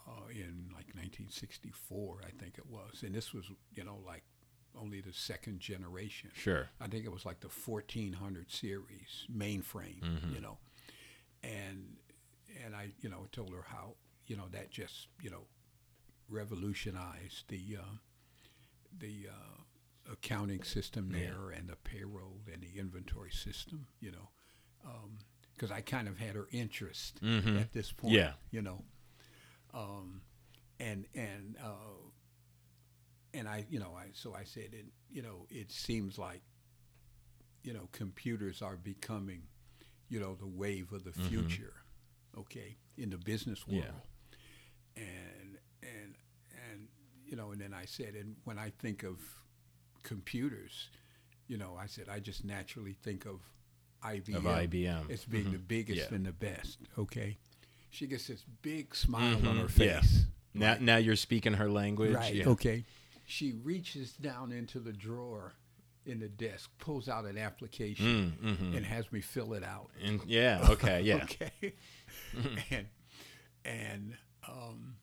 uh, in like 1964, I think it was, and this was, you know, like only the second generation. Sure. I think it was like the 1400 series mainframe, Mhm. you know, and and I, you know, told her how, you know, that just, you know, revolutionized the uh, the uh, accounting system Yeah. there and the payroll and the inventory system, you know, because I kind of had her interest Mhm. at this point, Yeah. you know, um, and and uh, and I, you know, I so I said, it, you know, it seems like, you know, computers are becoming, you know, the wave of the Mhm. future, okay, in the business world, Yeah. and and and you know, and then I said, and when I think of computers, you know, I said I just naturally think of IBM Of IBM. as being Mhm. the biggest Yeah. and the best, okay. She gets this big smile on Mhm. her Yeah. face. Now, now you're speaking her language. Right. Yeah. Okay. She reaches down into the drawer in the desk, pulls out an application, Mm, mhm. and has me fill it out. And yeah. [LAUGHS] Okay. Yeah. okay. and and um,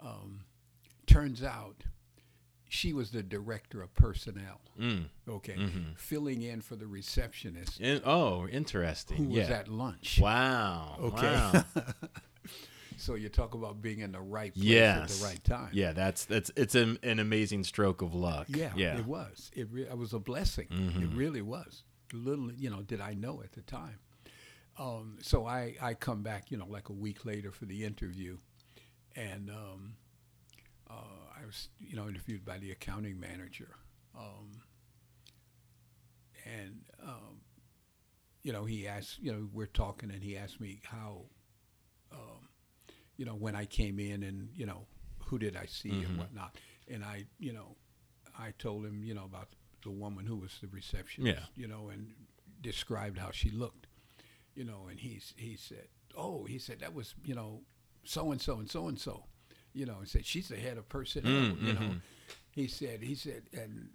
um, turns out she was the director of personnel. Mm, Okay. mhm. Filling in for the receptionist In- oh, interesting. who yeah. was at lunch. Wow. Okay. Wow. [LAUGHS] so you talk about being in the right place Yes. at the right time. yeah. That's that's it's an, an amazing stroke of luck. Yeah, Yeah. it was. It, re- it was a blessing. It Mhm. really was. Little, you know, did I know at the time. Um, so I, I come back, you know, like a week later for the interview, and um, uh, I was, you know, interviewed by the accounting manager, um, and um, you know, he asked, you know, we're talking, and he asked me how, um, you know, when I came in, and you know, who did I see Mhm. and whatnot, and I, you know, I told him, you know, about the woman who was the receptionist, Yeah. you know, and described how she looked, you know, and he's he said, oh, he said that was, you know, so and so and so and so, you know, and said she's the head of personnel, Mm, you know. mhm. He said, he said, and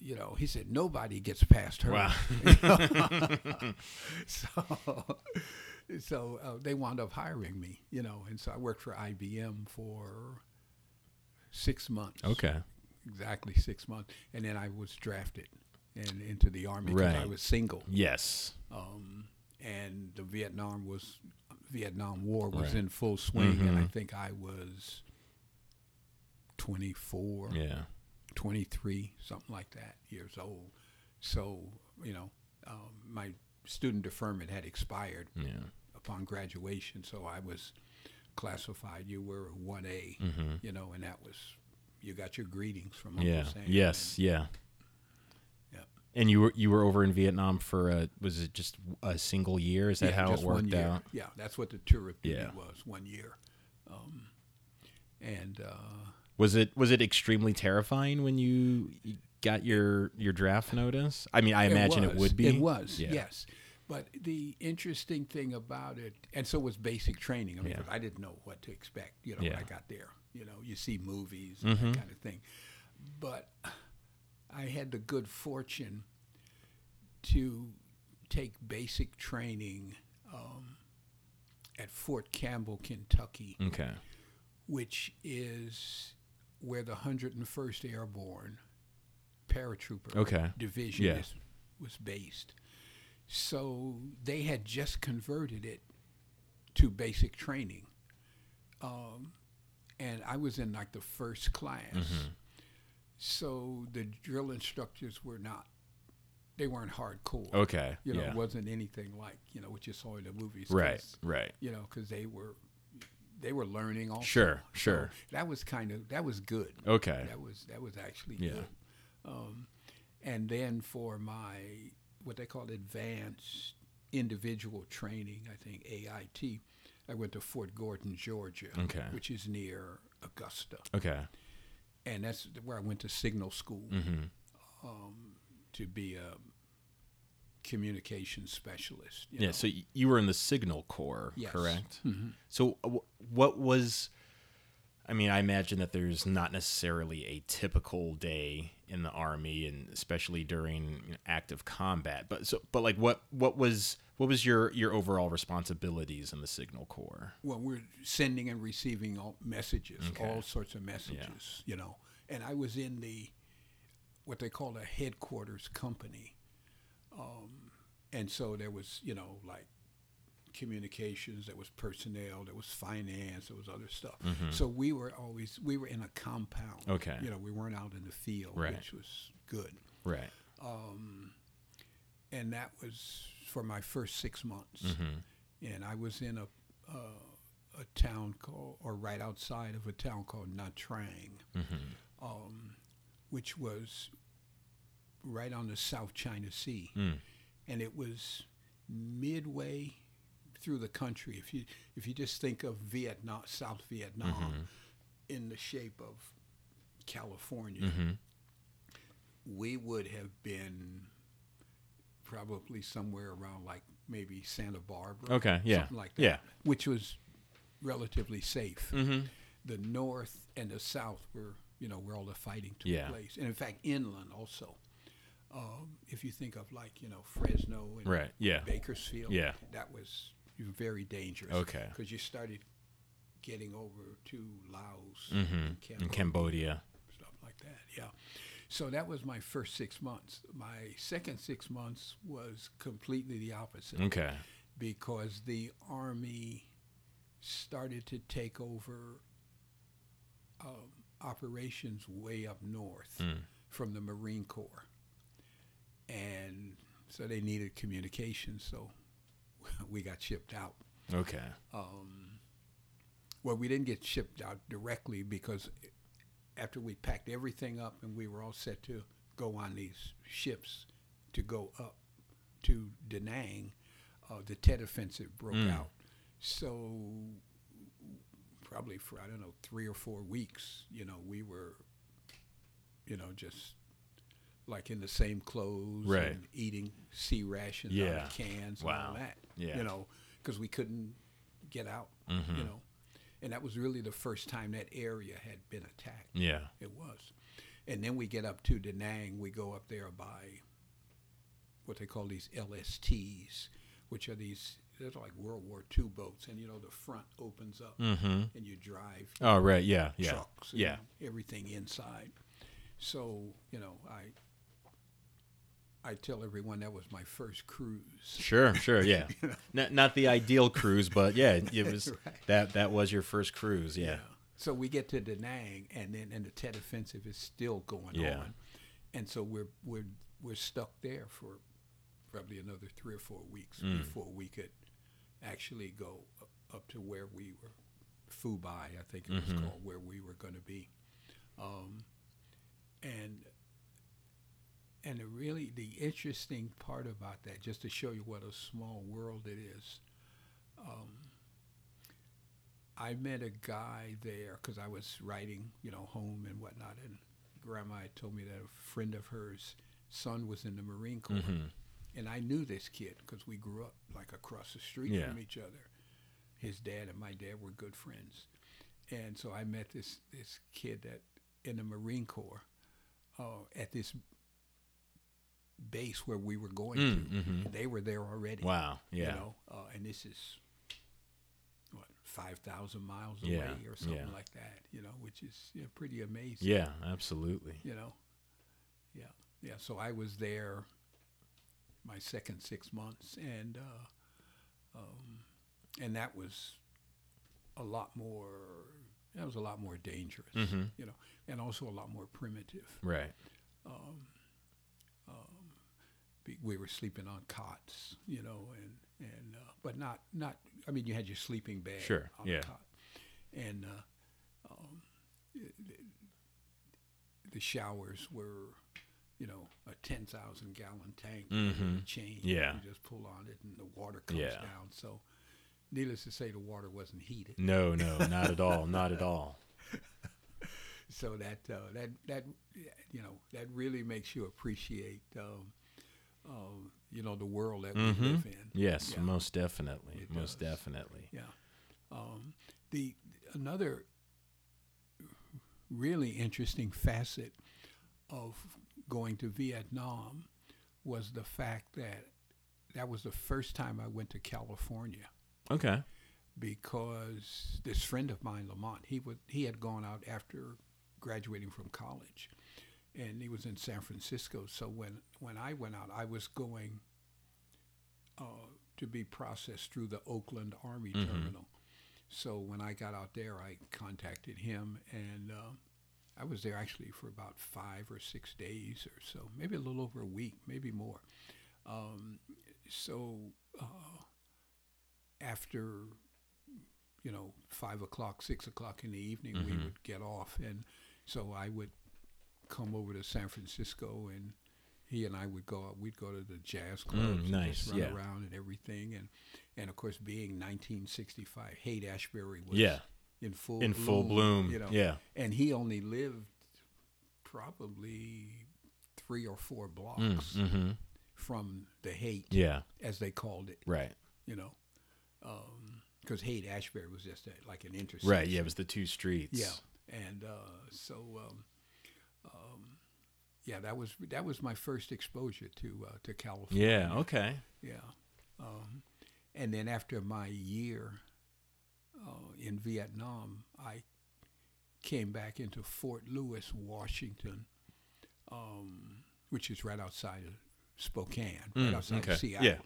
you know, he said nobody gets past her. Wow. [LAUGHS] [LAUGHS] [LAUGHS] so, so uh, they wound up hiring me, you know, and so I worked for IBM for six months. Okay. exactly six months, and then I was drafted and into the army because I was single, Yes. um, and the Vietnam was Vietnam War was Right. in full swing, and I Mhm. think I was 24, Yeah. 23, something like that, years old. So, you know, um, my student deferment had expired Yeah. upon graduation, so I was classified. You were 1A, hmm you know, and that was, you got your greetings from Uncle Yeah. Sam. Yes. Yeah. And you were you were over in Vietnam for a was it just a single year? Is that Yeah, how it worked out? Yeah, that's what the tour of duty Yeah. was. One year, um, and uh, Was it was it extremely terrifying when you got your your draft notice? I mean, I imagine it would be. It was, Yeah. yes. But the interesting thing about it, and so was basic training. I mean, Yeah. I didn't know what to expect. You know, Yeah. when I got there, you know, you see movies and Mhm. that kind of thing. But I had the good fortune to take basic training um, at Fort Campbell, Kentucky, Okay. which is where the 101st Airborne Paratrooper Okay. division Yeah. is, was based. So they had just converted it to basic training. Um, and I was in like the first class. Mm-hmm. So the drill instructors were not, they weren't hardcore. Okay. You know, yeah. it wasn't anything like, you know, what you saw in the movies. Right. Right. You know, because they were, they were learning also. Sure. So Sure. that was kind of, that was good. Okay. That was that was actually Yeah. good. Um, and then for my what they call advanced individual training, I think AIT, I went to Fort Gordon, Georgia, Okay. which is near Augusta, Okay. and that's where I went to signal school Mm-hmm. um, to be a communication specialist. Yeah. know. So you were in the Signal Corps, Yes. correct? Mhm. So what was? I mean, I imagine that there's not necessarily a typical day in the army, and especially during you know, active combat. But so, but like, what what was what was your your overall responsibilities in the Signal Corps? well, we're sending and receiving all messages, Okay. all sorts of messages, yeah. you know. And I was in the what they call a headquarters company, um, and so there was, you know, like communications, there was personnel, there was finance, there was other stuff. So we were always we were in a compound. Mm-hmm. Okay. You know, we weren't out in the field, Right. which was good. Right. Um, and that was for my first six months Mm-hmm. and I was in a uh, a town called, or right outside of a town called Nha Trang, Mm-hmm. um, which was right on the South China Sea, Mm. and it was midway through the country. If you if you just think of Vietnam, South Vietnam, Mm-hmm. in the shape of California, Mm-hmm. we would have been probably somewhere around like maybe Santa Barbara. Okay. Yeah. something like that. Yeah. Which was relatively safe. Mm-hmm. The north and the south were, you know, where all the fighting took Yeah. place. And in fact, inland also. Um, if you think of like, you know, Fresno and Right. Yeah. Bakersfield, Yeah. that was very dangerous. Okay. Because you started getting over to Laos Mm-hmm. and Cambodia Cambodia. stuff like that. Yeah. So that was my first six months. My second six months was completely the opposite Okay. because the army started to take over um, operations way up north Mm. from the Marine Corps, and so they needed communication. So [LAUGHS] we got shipped out. Okay. Um, well, we didn't get shipped out directly because after we packed everything up and we were all set to go on these ships to go up to Da Nang, uh, the Tet Offensive broke Mm. out. So probably for I don't know three or four weeks, you know, we were, you know, just like in the same clothes, Right. and eating C rations out of cans and all that. Yeah. You know, because we couldn't get out. Mhm. You know, and that was really the first time that area had been attacked. Yeah. It was. And then we get up to Da Nang. We go up there by what they call these LSTs, which are these, they're like World War II boats. And, you know, the front opens up Mm-hmm. and you drive Oh, right. Yeah. Yeah. trucks and Yeah. everything inside. So, you know, I I tell everyone that was my first cruise. Sure. Sure. [LAUGHS] Yeah. not, not the ideal cruise, but yeah, it was [LAUGHS] Right. that that was your first cruise. Yeah. So we get to Da Nang, and then and the Tet Offensive is still going Yeah. on, and so we're we're we're stuck there for probably another three or four weeks Mm. before we could actually go up to where we were, Phu Bai, I think it was Mhm. called, where we were going to be, um, and and the really the interesting part about that, just to show you what a small world it is. Um, I met a guy there because I was writing, you know, home and whatnot, and Grandma had told me that a friend of hers, son, was in the Marine Corps, Mhm. and I knew this kid because we grew up like across the street Yeah. from each other. His dad and my dad were good friends, and so I met this this kid that in the Marine Corps uh, at this base where we were going Mm, to. mhm. They were there already. Wow. Yeah. You know, uh, and this is what five thousand miles Yeah, away or something yeah. like that. You know, which is you know, pretty amazing. Yeah, absolutely. You know, yeah, yeah. So I was there my second six months, and uh, um, and that was a lot more. That was a lot more dangerous. Mhm. You know, and also a lot more primitive. Right. be- we were sleeping on cots, you know, and and uh, but not not. I mean, you had your sleeping bag, Sure, on yeah. the cot, and uh, um, the, the showers were, you know, a ten thousand gallon tank Mhm. chain. Yeah. you just pull on it, and the water comes Yeah. down. So, needless to say, the water wasn't heated. No, no, [LAUGHS] not at all. Not at all. so that uh, that that you know that really makes you appreciate um, um, you know the world that mm-hmm. we live in. Yes, Yeah. most definitely. It most does. definitely. Yeah. Um, the another really interesting facet of going to Vietnam was the fact that that was the first time I went to California Okay. because this friend of mine, Lamont, he was he had gone out after graduating from college, and he was in San Francisco. So when when I went out, I was going uh, to be processed through the Oakland Army Mhm. Terminal. So when I got out there, I contacted him, and uh, I was there actually for about five or six days or so, maybe a little over a week, maybe more. Um, so uh, after you know five o'clock, six o'clock in the evening, we Mhm. would get off, and so I would come over to San Francisco, and he and I would go out. We'd go to the jazz clubs, and nice, just run yeah. around and everything, and and of course, being 1965, Haight Ashbury was Yeah. in full In full bloom. you know, Yeah. and he only lived probably three or four blocks Mm, hmm from the Haight, Yeah. as they called it, Right. you know, because Haight Ashbury was just a, like an intersection. Right. Yeah. It was the two streets. Yeah, and uh, so um, um, yeah, that was that was my first exposure to uh, to California. Yeah. Okay. Yeah, um, and then after my year uh, in Vietnam, I came back into Fort Lewis, Washington, um, which is right outside of Spokane, right Mm, outside okay. of Seattle. Yeah.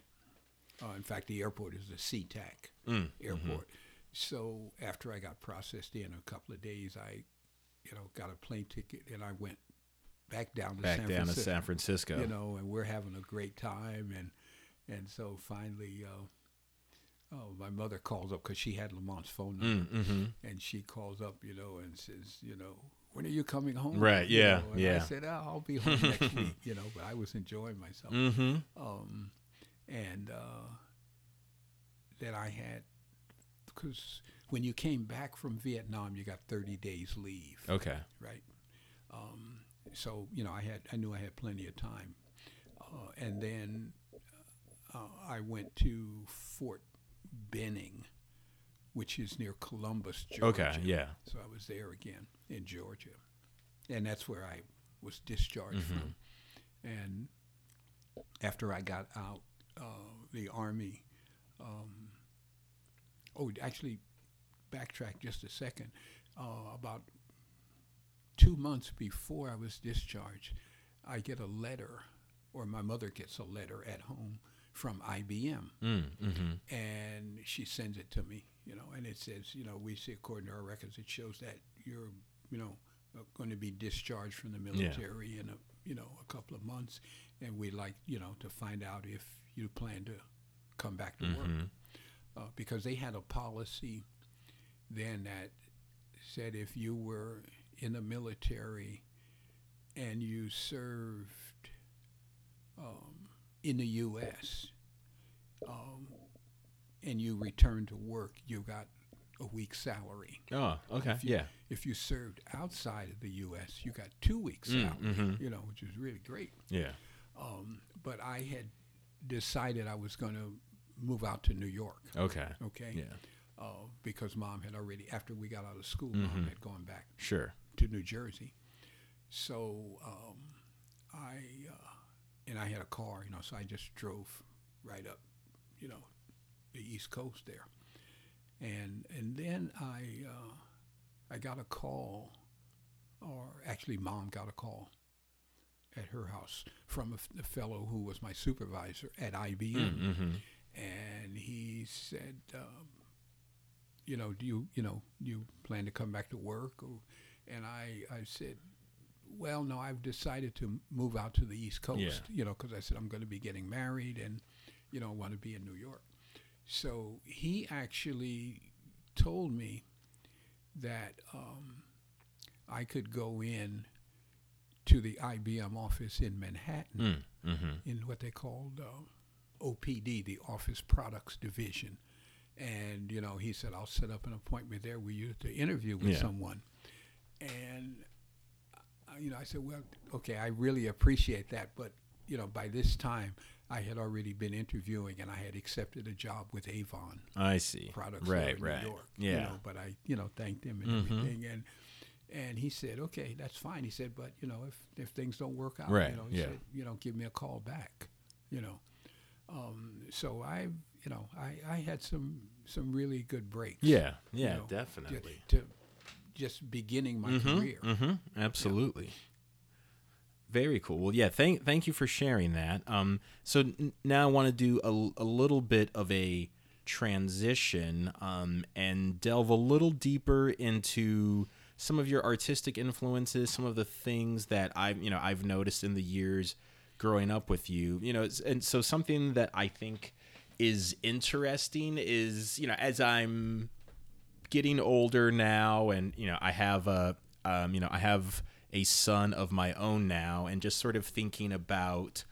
Uh, in fact, the airport is the SeaTac Mm, airport. So after I got processed in a couple of days, I, you know, got a plane ticket and I went back down to Back San down to Francisco. San Francisco. You know, and we're having a great time, and and so finally, uh, oh, my mother calls up because she had Lamont's phone number, Mm, hmm and she calls up, you know, and says, you know, when are you coming home? Right, You yeah, know, and I said, oh, I'll be home next [LAUGHS] week, you know, but I was enjoying myself. hmm Um, and uh, that I had, because when you came back from Vietnam, you got 30 days leave, Okay. right? Um, so, you know, I had, I knew I had plenty of time. Uh, and then uh, I went to Fort Benning, which is near Columbus, Georgia. Okay. Yeah. So I was there again in Georgia, and that's where I was discharged Mhm. from. And after I got out, uh, the army. Um, oh, actually, backtrack just a second. Uh, about two months before I was discharged, I get a letter, or my mother gets a letter at home from IBM Mm, hmm and she sends it to me, you know, and it says, you know, we see according to our records, it shows that you're, you know, going to be discharged from the military in a, you know, a couple of months, and we'd like, you know, to find out if you plan to come back to work, hmm uh, because they had a policy then that said if you were in the military and you served in the U.S. Um, and you returned to work, you got a week's salary. Oh, okay. If you, Yeah. If you served outside of the U.S., you got two weeks Mm, salary. mhm. You know, which is really great. Yeah. Um, but I had decided I was going to move out to New York. Okay. Okay. Yeah. Uh, because mom had already, after we got out of school, mom Mhm. had gone back Sure. to New Jersey. So um, I uh, and I had a car, you know, so I just drove right up, you know, the East Coast there, and and then I uh, I got a call, or actually, mom got a call at her house from a, f- a fellow who was my supervisor at IBM Mm-hmm. and he said, um, you know, do you, you know, do you plan to come back to work? Or, and I, I said, well, no, I've decided to move out to the East Coast, Yeah. you know, because I said I'm going to be getting married and, you know, want to be in New York. So he actually told me that um, I could go in to the IBM office in Manhattan Mm. Mm-hmm. in what they called uh, OPD, the Office Products Division. And, you know, he said, I'll set up an appointment there with you to interview with Yeah. someone. And, uh, you know, I said, well, okay, I really appreciate that. But, you know, by this time, I had already been interviewing and I had accepted a job with Avon I see. products Right. in Right. New York. Yeah. You know, but I, you know, thanked him and Mhm. everything. And and he said, okay, that's fine. He said, but you know, if if things don't work out, Right, you know, he yeah. said, you know, give me a call back. You know, um, so I, you know, I I had some some really good breaks. Yeah. you Yeah. know, ju- definitely. To, just beginning my Mhm, career. mhm, Absolutely. Very cool. Well, yeah. Thank thank you for sharing that. Um. So n- now I want to do a, a little bit of a transition. Um. And delve a little deeper into some of your artistic influences, some of the things that I've you know I've noticed in the years growing up with you. You know, and so something that I think is interesting is you know as I'm getting older now and you know i have a um, you know i have a son of my own now and just sort of thinking about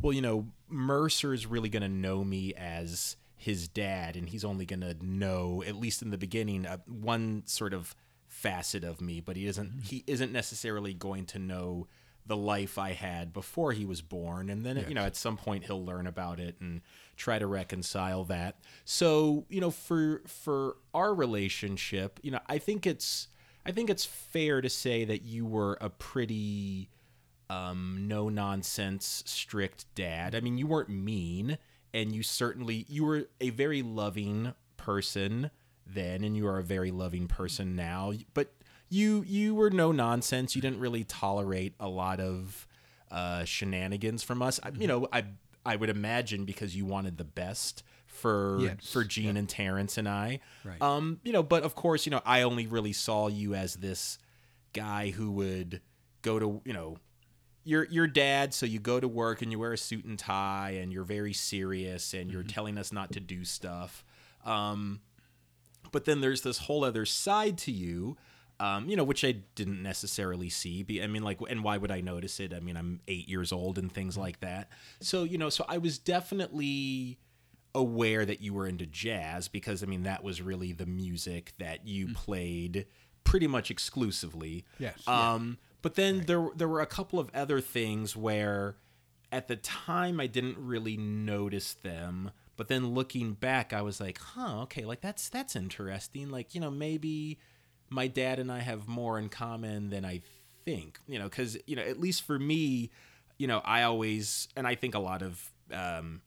well you know mercer is really going to know me as his dad and he's only going to know at least in the beginning uh, one sort of facet of me but he isn't he isn't necessarily going to know the life i had before he was born. And then you know at some point he'll learn about it and try to reconcile that. So you know for for our relationship you know i think it's i think it's fair to say that you were a pretty um no nonsense strict dad. I mean you weren't mean and you certainly you were a very loving person then and you are a very loving person now. But you you were no nonsense you didn't really tolerate a lot of uh shenanigans from us. I, you know i i would imagine because you wanted the best for Yes. for Gene and Terrence and I. Right. um you know but of course you know I only really saw you as this guy who would go to you know your your dad. So you go to work and you wear a suit and tie and you're very serious and you're telling us not to do stuff. Um but then there's this whole other side to you um, you know, which I didn't necessarily see. Be, I mean, like, and why would I notice it? I mean, I'm eight years old and things like that. So, you know, so I was definitely aware that you were into jazz because, I mean, that was really the music that you played pretty much exclusively. Yes, yeah. Um, but then there there were a couple of other things where at the time I didn't really notice them, but then looking back I was like, "Huh, okay, like that's that's interesting. Like, you know, maybe my dad and I have more in common than I think." You know, cuz you know, at least for me, you know, I always and I think a lot of um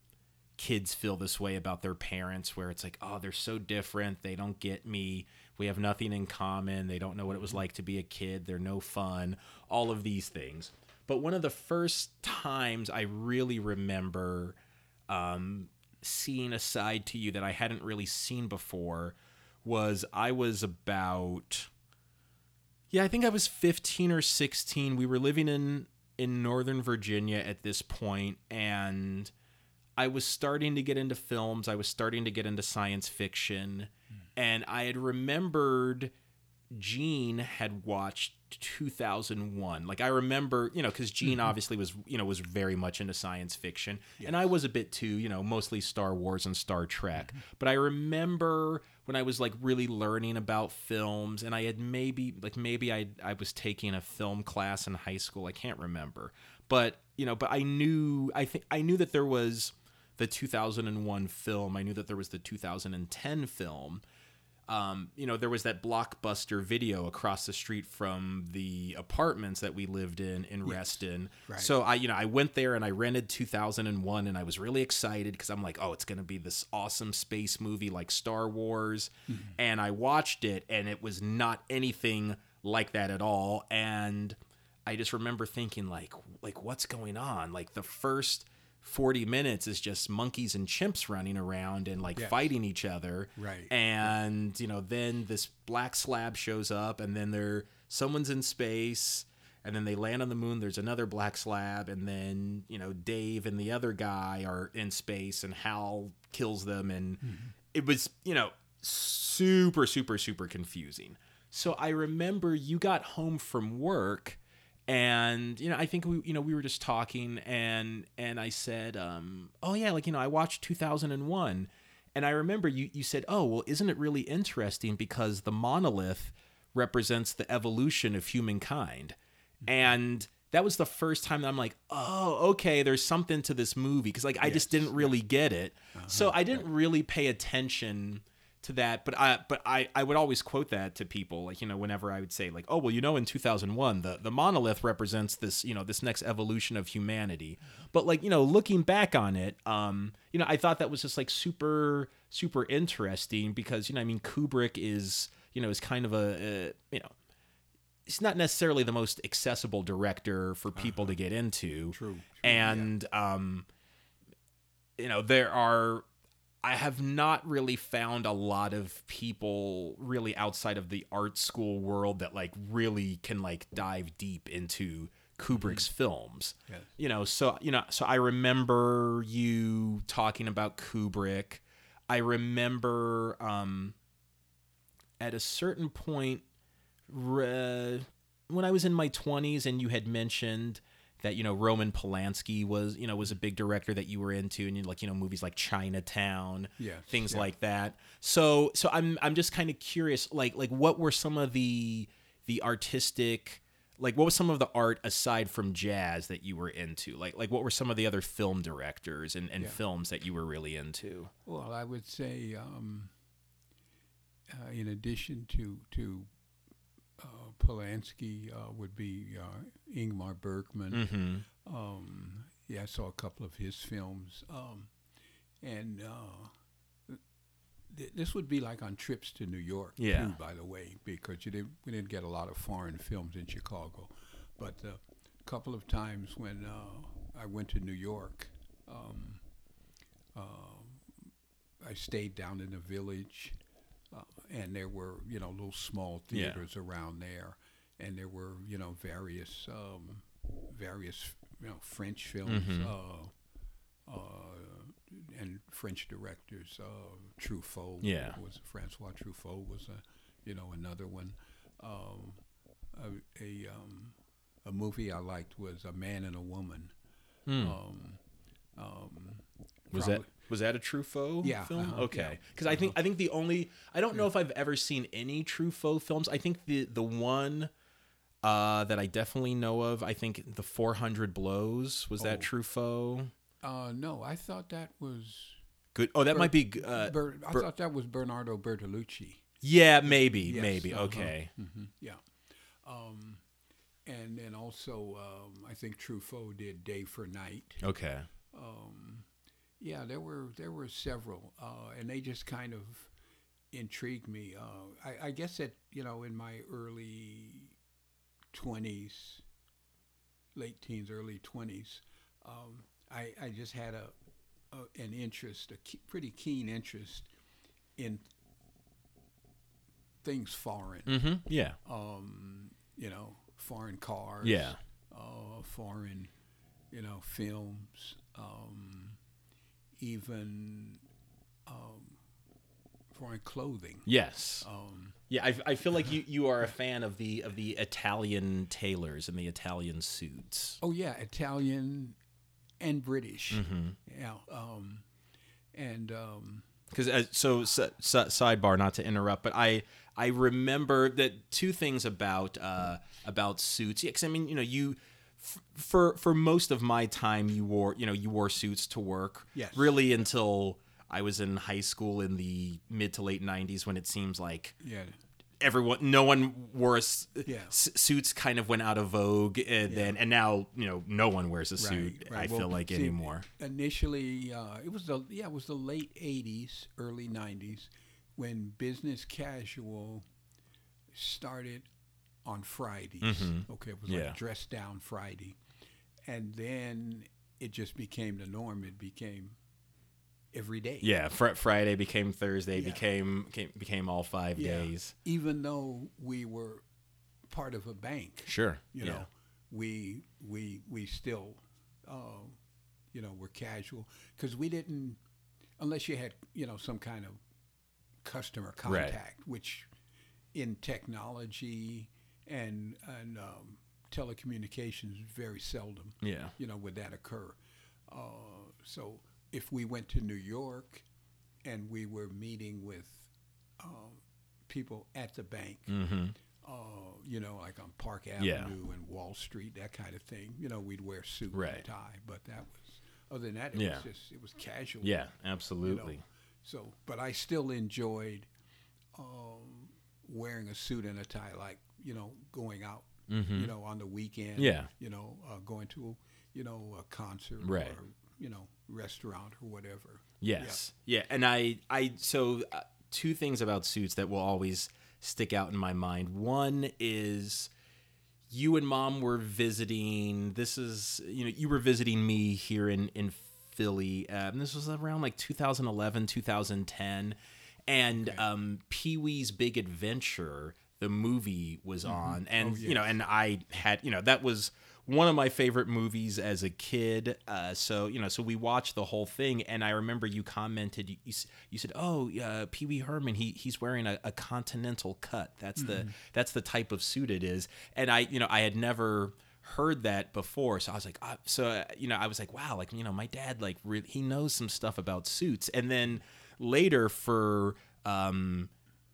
kids feel this way about their parents where it's like oh they're so different. They don't get me. We have nothing in common. They don't know what it was like to be a kid. They're no fun. All of these things. But one of the first times i really remember um, seeing a side to you that i hadn't really seen before was i was about yeah, I think I was 15 or 16. We were living in in Northern Virginia at this point and I was starting to get into films. I was starting to get into science fiction hmm. and I had remembered Gene had watched 2001 like i remember you know because gene Mm-hmm. obviously was you know was very much into science fiction. And i was a bit too you know mostly star wars and star trek. Mm-hmm. but i remember when i was like really learning about films and i had maybe like maybe i i was taking a film class in high school. I can't remember. But you know but i knew i think i knew that there was the 2001 film. I knew that there was the 2010 film um, you know, there was that blockbuster video across the street from the apartments that we lived in in Reston. right. So I, you know, I went there and I rented 2001 and I was really excited because I'm like, oh, it's going to be this awesome space movie like Star Wars. And I watched it and it was not anything like that at all. And I just remember thinking like, like what's going on? Like the first 40 minutes is just monkeys and chimps running around and like Yes. fighting each other. Right. and you know then this black slab shows up and then there someone's in space and then they land on the moon there's another black slab and then you know dave and the other guy are in space and hal kills them. And mm-hmm. it was you know super super super confusing. So i remember you got home from work and you know i think we you know we were just talking and and i said um oh yeah like you know i watched 2001 and i remember you you said oh well isn't it really interesting because the monolith represents the evolution of humankind and that was the first time that i'm like oh okay there's something to this movie because like i just didn't really get it. So i didn't really pay attention to that but i but i i would always quote that to people like you know whenever i would say like oh well you know in 2001 the the monolith represents this you know this next evolution of humanity. But like you know looking back on it um you know i thought that was just like super super interesting because you know i mean kubrick is you know is kind of a, a you know he's not necessarily the most accessible director for people to get into. True, true, and um you know there are I have not really found a lot of people really outside of the art school world that like really can like dive deep into Kubrick's films. Yes. You know, so you know, so I remember you talking about Kubrick. I remember um at a certain point re- when I was in my 20s and you had mentioned that you know Roman Polanski was you know was a big director that you were into and you like you know movies like Chinatown Yes, things yeah. like that so so I'm I'm just kind of curious like like what were some of the the artistic like what was some of the art aside from jazz that you were into like like what were some of the other film directors and, and Yeah. films that you were really into Well, I would say, um, uh, in addition to to Polanski, uh, would be uh, Ingmar Bergman. mm-hmm Um, yeah, I saw a couple of his films, um, and uh, th- this would be like on trips to New York, Yeah. too. By the way, because you didn't we didn't get a lot of foreign films in Chicago, but uh, a couple of times when uh, I went to New York, um, uh, I stayed down in the village, uh, and there were you know little small Yeah. theaters around there, and there were you know various um, various you know French films. Mhm. Uh, uh, and French directors, uh, Truffaut Yeah. was Francois Truffaut was a, you know, another one. Um, a a, um, a movie I liked was A Man and a Woman. Um, um, Hmm. was that probably- was that a Truffaut Yeah, film? uh-huh, okay, yeah. because I think I think the only I don't know if I've ever seen any Truffaut films. I think the the one uh, that I definitely know of, I think the Four Hundred Blows was that Oh. Truffaut. Uh, no, I thought that was. Good. Oh, that Ber- might be. Uh, Ber- I Ber- thought that was Bernardo Bertolucci. yeah, maybe, Yes, maybe. uh-huh. Okay. hmm Yeah. Um, and then also, um, I think Truffaut did Day for Night. Okay. um, yeah, there were there were several, uh, and they just kind of intrigued me. Uh, I, I guess that you know in my early twenties, late teens, early twenties, um, I I just had a, a an interest, a ke- pretty keen interest in things foreign. Mm-hmm. Yeah. Um, you know, foreign cars Yeah. uh, foreign, you know, films, um, even um, foreign clothing. Yes. Um, Yeah, I, I feel like you, you are a fan of the of the Italian tailors and the Italian suits. oh yeah, Italian and British. Mm-hmm. Yeah. Um, and um, Because uh, so s- s- sidebar, not to interrupt, but I I remember that two things about uh, about suits. Yeah, 'cause I mean, you know, you f- for for most of my time, you wore you know you wore suits to work. Yes. Really until I was in high school in the mid to late '90s, when it seems like yeah. everyone no one wore a s- Yeah. s- suits kind of went out of vogue and then and now you know no one wears a suit Right, right. i feel like see, anymore Initially, uh, it was the yeah, it was the late '80s, early '90s, when business casual started on Fridays. Okay, it was Mm-hmm. Yeah. like dress down Friday, and then it just became the norm. It became every day. yeah fr- friday became thursday Yeah. became, became became all five Yeah. days Even though we were part of a bank, sure you know, we we we still, uh, you know, were casual because we didn't, unless you had you know some kind of customer Right. contact, which in technology and and um, telecommunications very seldom, yeah you know, would that occur. Uh, so if we went to New York and we were meeting with um, people at the bank, mm-hmm uh, you know, like on Park Yeah. Avenue and Wall Street, that kind of thing. You know, we'd wear suit Right. and tie, but that was other than that, it Yeah. was just it was casual. yeah you know. absolutely So, but I still enjoyed um, wearing a suit and a tie, like you know, going out, Mhm. you know, on the weekend. Yeah. You know, uh, going to, you know, a concert Right. or you know, restaurant or whatever. Yes. Yeah. And I, I, so uh, two things about suits that will always stick out in my mind. One is you and mom were visiting, this is, you know, you were visiting me here in, in Philly. and this was around like 2011, 2010. And um, Pee Wee's Big Adventure, the movie was on. And, Oh, you know, and I had, you know, that was one of my favorite movies as a kid. Uh, so you know, so we watched the whole thing, and I remember you commented. You, you, said, "Oh, uh, Pee Wee Herman, he he's wearing a, a continental cut. That's the that's the type of suit it is." And I, you know, I had never heard that before, so I was like, uh, so uh, you know, I was like, wow, like you know, my dad like re- he knows some stuff about suits. And then later for um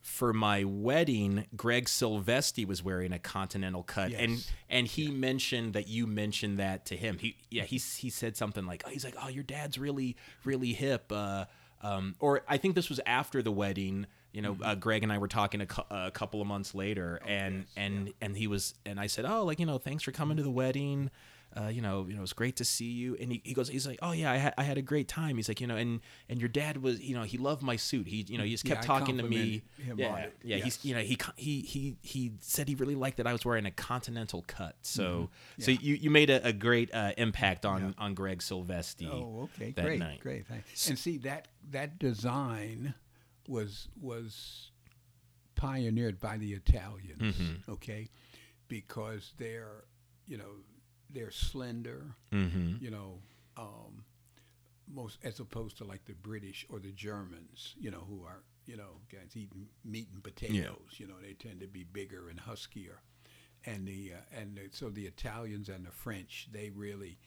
for my wedding, Greg Silvesti was wearing a continental cut, and Yes. and he mentioned that you mentioned that to him. He yeah he he said something like oh, he's like oh your dad's really really hip. Uh, um, or I think this was after the wedding. You know, uh, Greg and I were talking a, cou- a couple of months later, and yes, and and he was and I said oh like you know thanks for coming to the wedding. Uh, you know, you know, it's great to see you. And he, he goes, he's like, oh yeah, I had, I had a great time. He's like, you know, and and your dad was, you know, he loved my suit. He, you know, he just kept I talking to me. yeah, yeah. He's, you know, he he he he said he really liked that I was wearing a continental cut. So so Yeah. you, you made a, a great uh, impact on on Greg Silvesti. Oh, okay, great, night. great. Thanks. And see that that design was was pioneered by the Italians. Mm-hmm. Okay, because they're you know they're slender. Mm-hmm. You know, um, most as opposed to like the British or the Germans. You know, who are you know guys eating meat and potatoes. You know, they tend to be bigger and huskier. And the uh, and the, so the Italians and the French they really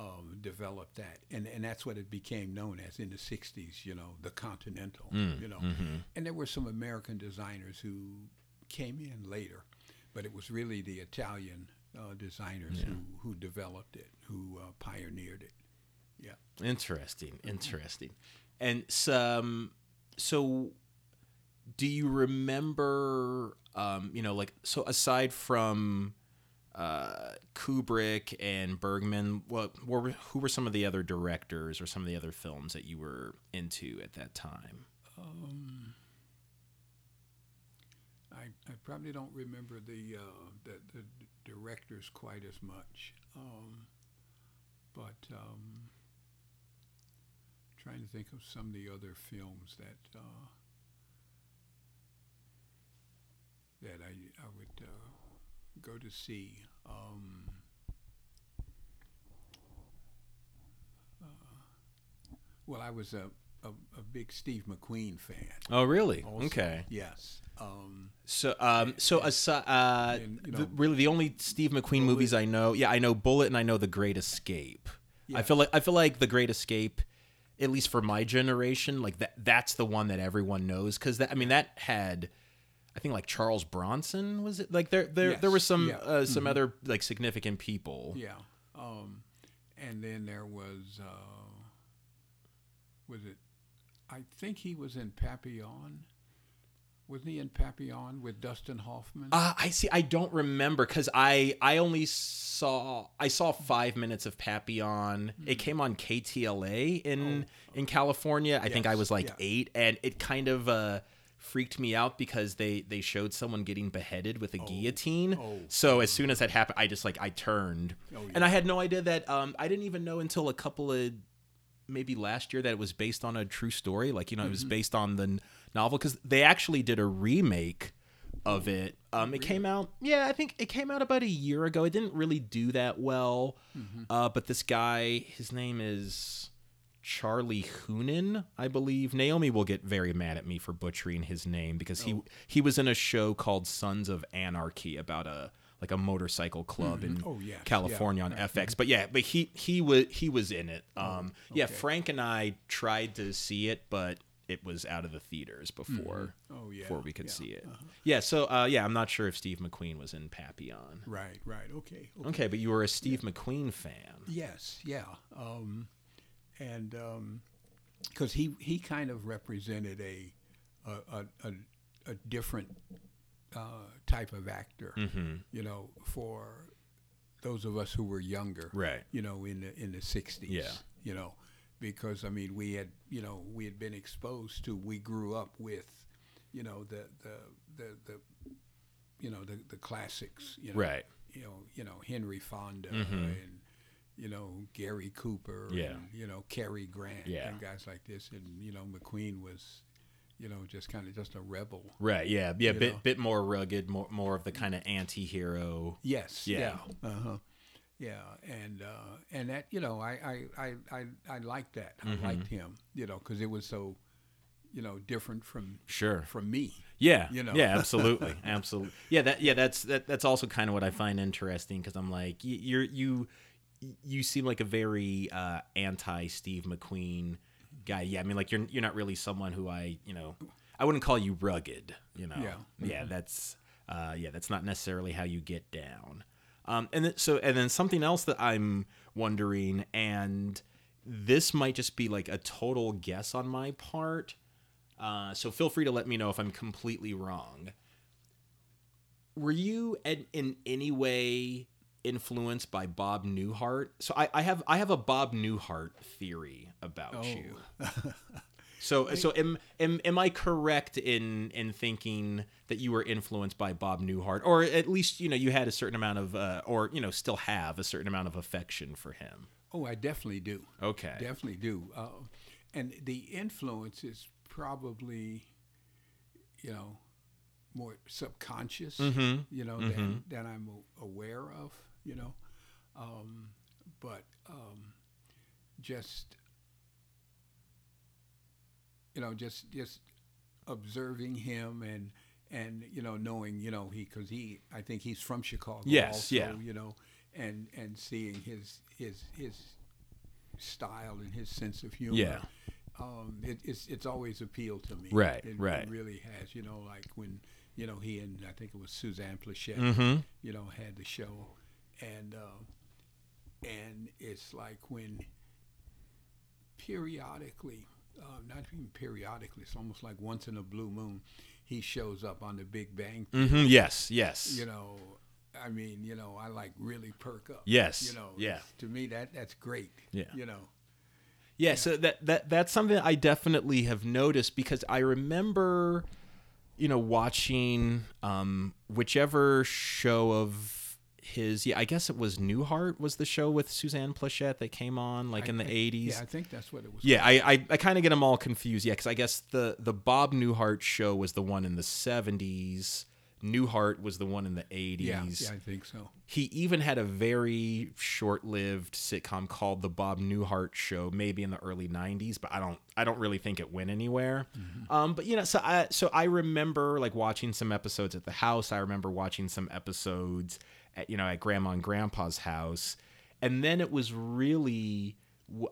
um, developed that, and and that's what it became known as in the '60s. You know, the Continental. you know, and there were some American designers who came in later, but it was really the Italian uh, designers who who developed it, who uh, pioneered it. Yeah. Interesting, interesting. And some, so do you remember, um, you know, like, so aside from uh, Kubrick and Bergman, what, were, who were some of the other directors or some of the other films that you were into at that time? Um, I, I probably don't remember the, uh, the the directors quite as much, um, but um, trying to think of some of the other films that uh, that I I would uh, go to see. Um, uh, well, I was a, a, a big Steve McQueen fan. Oh, really? also. Okay. Yes. Um, So, um, so aside, uh, And, you the, really the only Steve McQueen movies I know, yeah, I know Bullitt and I know The Great Escape. I feel like I feel like The Great Escape, at least for my generation, like that that's the one that everyone knows because I mean that had, I think like Charles Bronson was it like there there there Yes, were some yeah. uh, some other like significant people. yeah. Um, and then there was uh, was it? I think he was in Papillon. Wasn't he in Papillon with Dustin Hoffman? Uh, I see. I don't remember because I I only saw I saw five minutes of Papillon. Hmm. It came on KTLA in in California. I think I Oh, was like yeah. eight, and it kind of uh, freaked me out because they they showed someone getting beheaded with a guillotine. Oh. So as soon as that happened, I just like I turned, Oh, and I had no idea that. Um, I didn't even know until a couple of maybe last year that it was based on a true story. Like you know, it Mm-hmm. was based on the n- novel because they actually did a remake of it. Um, it came out, yeah, I think it came out about a year ago. It didn't really do that well, Mm-hmm. uh, but this guy, his name is Charlie Hunnam, I believe. Naomi will get very mad at me for butchering his name because he he was in a show called Sons of Anarchy about a like a motorcycle club in Oh, yes, California yeah, on FX. But yeah, but he he was he was in it. Um, yeah, okay. Frank and I tried to see it, but it was out of the theaters before Oh, yeah, before we could yeah, see it. Yeah, so uh, yeah, I'm not sure if Steve McQueen was in Papillon. right. Right. Okay. okay. Okay, but you were a Steve McQueen fan. Yes, yeah, um, and because he he kind of represented a a, a, a different uh, type of actor, Mm-hmm. you know, for those of us who were younger, Right. You know, in the in the sixties, Yeah. you know, because I mean, we had you know we had been exposed to, we grew up with, you know, the the the, the you know the the classics, you know, Right. you know, you know Henry Fonda Mhm. and you know Gary Cooper, Yeah. and, you know Cary Grant, Yeah. and guys like this, and you know McQueen was, you know, just kind of just a rebel. Right. Yeah. Yeah. You Bit know. bit more rugged, more more of the kind of anti-hero. Yes, Yeah. yeah, uh-huh. yeah, and uh, and that you know I I I I, I liked that. Mhm. I liked him, you know, because it was so, you know, different from Sure. from me. Yeah. You know. Yeah. Absolutely. [LAUGHS] absolutely. Yeah. That. Yeah. That's that. That's also kind of what I find interesting because I'm like, you're you, you seem like a very uh, anti Steve McQueen guy. Yeah. I mean, like you're you're not really someone who I you know I wouldn't call you rugged. You know. Yeah. Yeah. That's uh, yeah. That's not necessarily how you get down. Um, and then, so and then something else that I'm wondering, and this might just be like a total guess on my part. Uh, so feel free to let me know if I'm completely wrong. Were you in, in any way influenced by Bob Newhart? So I, I have I have a Bob Newhart theory about Oh. you. [LAUGHS] So so am, am am I correct in in thinking that you were influenced by Bob Newhart, or at least you know you had a certain amount of, uh, or you know still have a certain amount of affection for him? Oh, I definitely do. Okay. Definitely do. Uh, and the influence is probably, you know, more subconscious, Mhm. you know, than, than I'm aware of, you know. Um, but um, just, you know, just just observing him and and you know knowing you know he because he I think he's from Chicago. Yes, also, yeah. You know, and and seeing his his his style and his sense of humor. Yeah. Um, it, it's it's always appealed to me. Right, It, right. It really has. You know, like when you know he and I think it was Suzanne Pleshette. Mm-hmm. You know, had the show, and um, and it's like when periodically, uh, not even periodically, it's almost like once in a blue moon, he shows up on the Big Bang. Mm-hmm. Yes. Yes. You know, I mean, you know, I like really perk up. Yes, You know, yeah. To me, that that's great. Yeah. You know. Yeah, so that that that's something I definitely have noticed because I remember, you know, watching um, whichever show of his. Yeah, I guess it was Newhart was the show with Suzanne Pleshette that came on like I in the eighties. Yeah, I think that's what it was. Yeah, I I, I kind of get them all confused. Yeah, because I guess the the Bob Newhart show was the one in the seventies. Newhart was the one in the 80s. Yeah, yeah, I think so. He even had a very short-lived sitcom called The Bob Newhart Show, maybe in the early 90s, but I don't I don't really think it went anywhere. Um, but you know, so I so I remember like watching some episodes at the house. I remember watching some episodes at you know at grandma and grandpa's house. And then it was really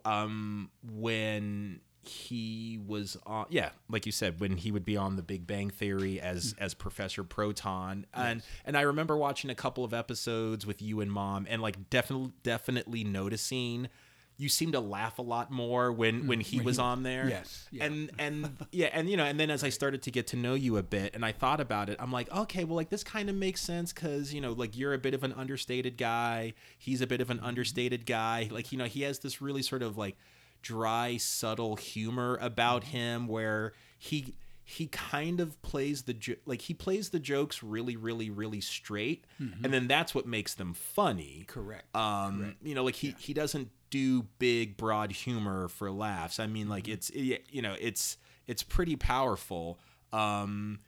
um when he was on yeah like you said when he would be on the big bang theory as as professor proton. And and i remember watching a couple of episodes with you and mom and like definitely definitely noticing you seem to laugh a lot more when when mm, he when was he- on there. Yes, yeah. and [LAUGHS] and yeah and you know and then as i started to get to know you a bit and i thought about it i'm like okay well like this kind of makes sense because you know like you're a bit of an understated guy. He's a bit of an mm-hmm. understated guy. Like you know he has this really sort of like dry subtle humor about mm-hmm. him where he he kind of plays the jo- like he plays the jokes really really really straight mm-hmm. and then that's what makes them funny. Correct. um you know like he he doesn't do big broad humor for laughs. I mean like it's you know it's it's pretty powerful. Um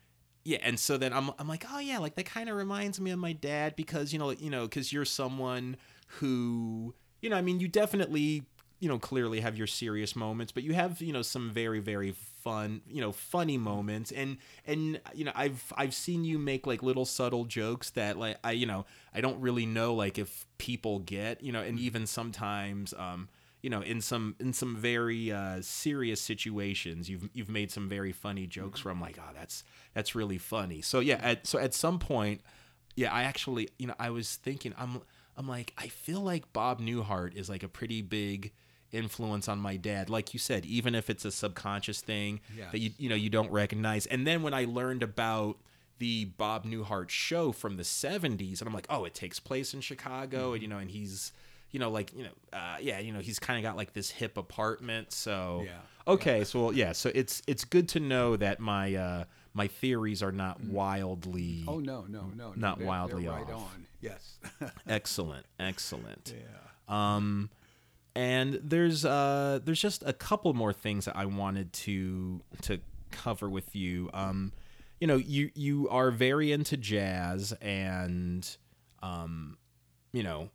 yeah and so then i'm i'm like oh yeah like that kind of reminds me of my dad because you know you know cuz you're someone who you know i mean you definitely you know clearly have your serious moments but you have you know some very very fun you know funny moments. And and you know i've i've seen you make like little subtle jokes that like i you know i don't really know like if people get you know and even sometimes um you know in some in some very uh serious situations you've you've made some very funny jokes where i'm like oh that's that's really funny. So yeah at, so at some point yeah i actually you know i was thinking i'm i'm like i feel like bob newhart is like a pretty big influence on my dad like you said even if it's a subconscious thing that you you know you don't recognize and then when i learned about the bob newhart show from the 70s and i'm like oh it takes place in chicago and you know and he's you know like you know uh, yeah you know he's kind of got like this hip apartment so Yeah. okay so yeah so it's it's good to know that my uh my theories are not wildly oh no, no, no, no. Not they're, wildly they're right off. on. Yes. [LAUGHS] excellent excellent yeah. um and there's uh there's just a couple more things that I wanted to to cover with you. Um you know, you you are very into jazz and um you know,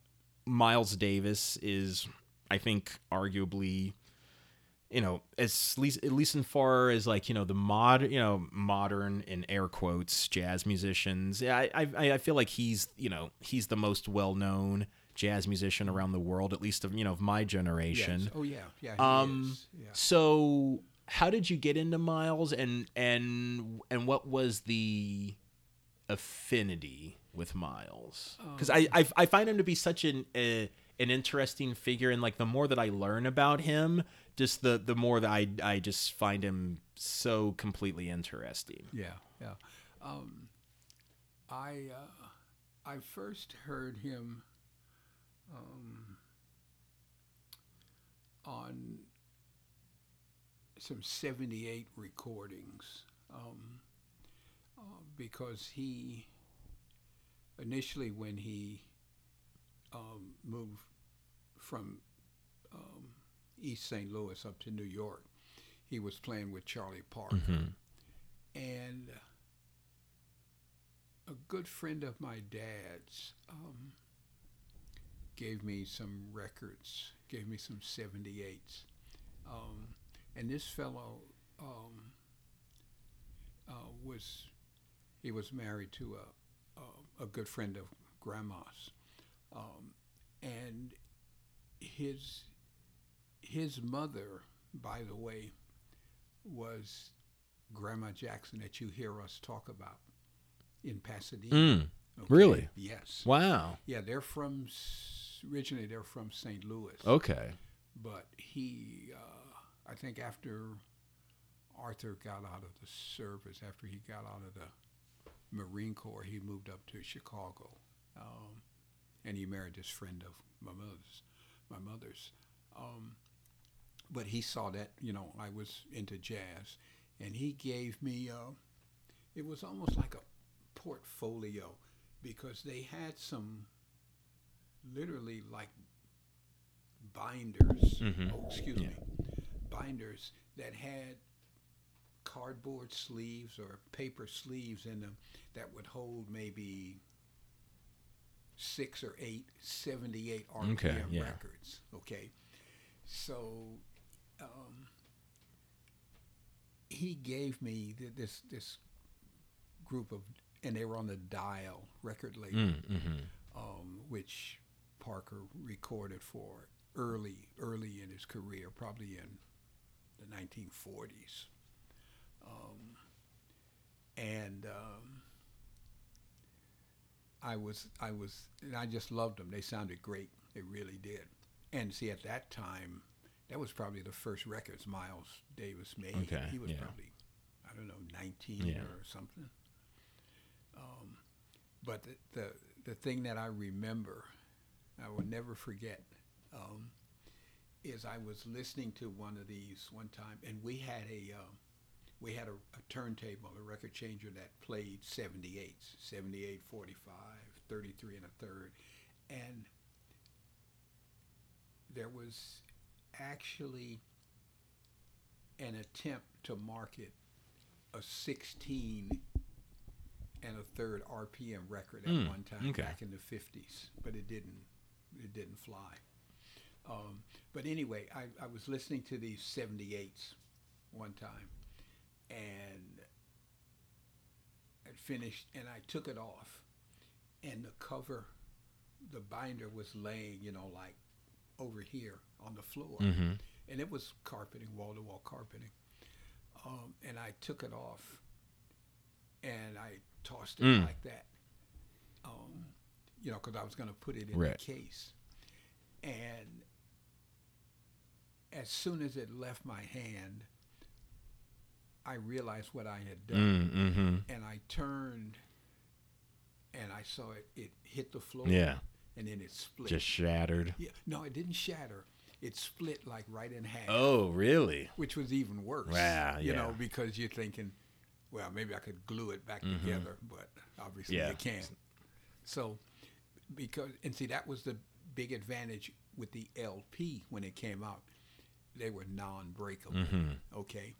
Miles Davis is I think arguably you know, as least at least in far as like you know the mod, you know, modern in air quotes jazz musicians. Yeah, I I, I feel like he's you know he's the most well known jazz musician around the world, at least of you know of my generation. Yes. Oh yeah. Yeah. Um. Yeah. So, how did you get into Miles, and and and what was the affinity with Miles? Because I, I I find him to be such an uh, an interesting figure, and like the more that I learn about him, just the the more that I I just find him so completely interesting. Yeah, yeah. Um, I uh, I first heard him um, on some '78 recordings um, uh, because he initially when he um, moved from um, East St. Louis up to New York, he was playing with Charlie Parker and a good friend of my dad's um, gave me some records, gave me some 78s. Um, and this fellow um, uh, was, he was married to a, a, a good friend of grandma's. Um, and his, his mother, by the way, was Grandma Jackson that you hear us talk about in Pasadena. Mm, Okay? really? Yes. Wow. Yeah, they're from originally they're from St. Louis, Okay. but he, uh, I think after Arthur got out of the service, after he got out of the Marine Corps, he moved up to Chicago, um, and he married this friend of my mother's. My mother's. Um, but he saw that you know I was into jazz, and he gave me. Uh, it was almost like a portfolio because they had some literally like binders. Mhm. Oh, excuse Yeah. me, binders that had cardboard sleeves or paper sleeves in them that would hold maybe six or eight 78 RPM Okay, yeah. records. Okay. So um, he gave me th- this this group of, and they were on the Dial record label, Mm, hmm um, which Parker recorded for early early in his career, probably in the 1940s. Um, and um, I was I was and I just loved them. They sounded great. They really did. And see, at that time, that was probably the first records Miles Davis made. Okay, he was yeah. probably I don't know 19 Yeah. or something. Um, but the, the the thing that I remember, I will never forget, um, is I was listening to one of these one time, and we had a um, we had a, a turntable, a record changer that played 78s, 78, 45, 33 and a third, and there was actually an attempt to market a 16 and a third RPM record at Mm, one time okay. back in the 50s, but it didn't it didn't fly. Um, but anyway, I, I was listening to these 78s one time, and I finished, and I took it off, and the cover, the binder was laying, you know, like over here on the floor, hmm and it was carpeting, wall to wall carpeting. Um, and I took it off, and I tossed it Mm. like that, um, you know, because I was going to put it in Right. the case. And as soon as it left my hand, I realized what I had done, Mm, hmm and I turned, and I saw it. It hit the floor, Yeah. and then it split. Just shattered. yeah, no, it didn't shatter. It split like right in half Oh, really? which was even worse. Yeah, you know, because you're thinking, well, maybe I could glue it back Mhm. together, but obviously Yeah. you can't. So, because and see that was the big advantage with the LP when it came out, they were non-breakable. hmm Okay,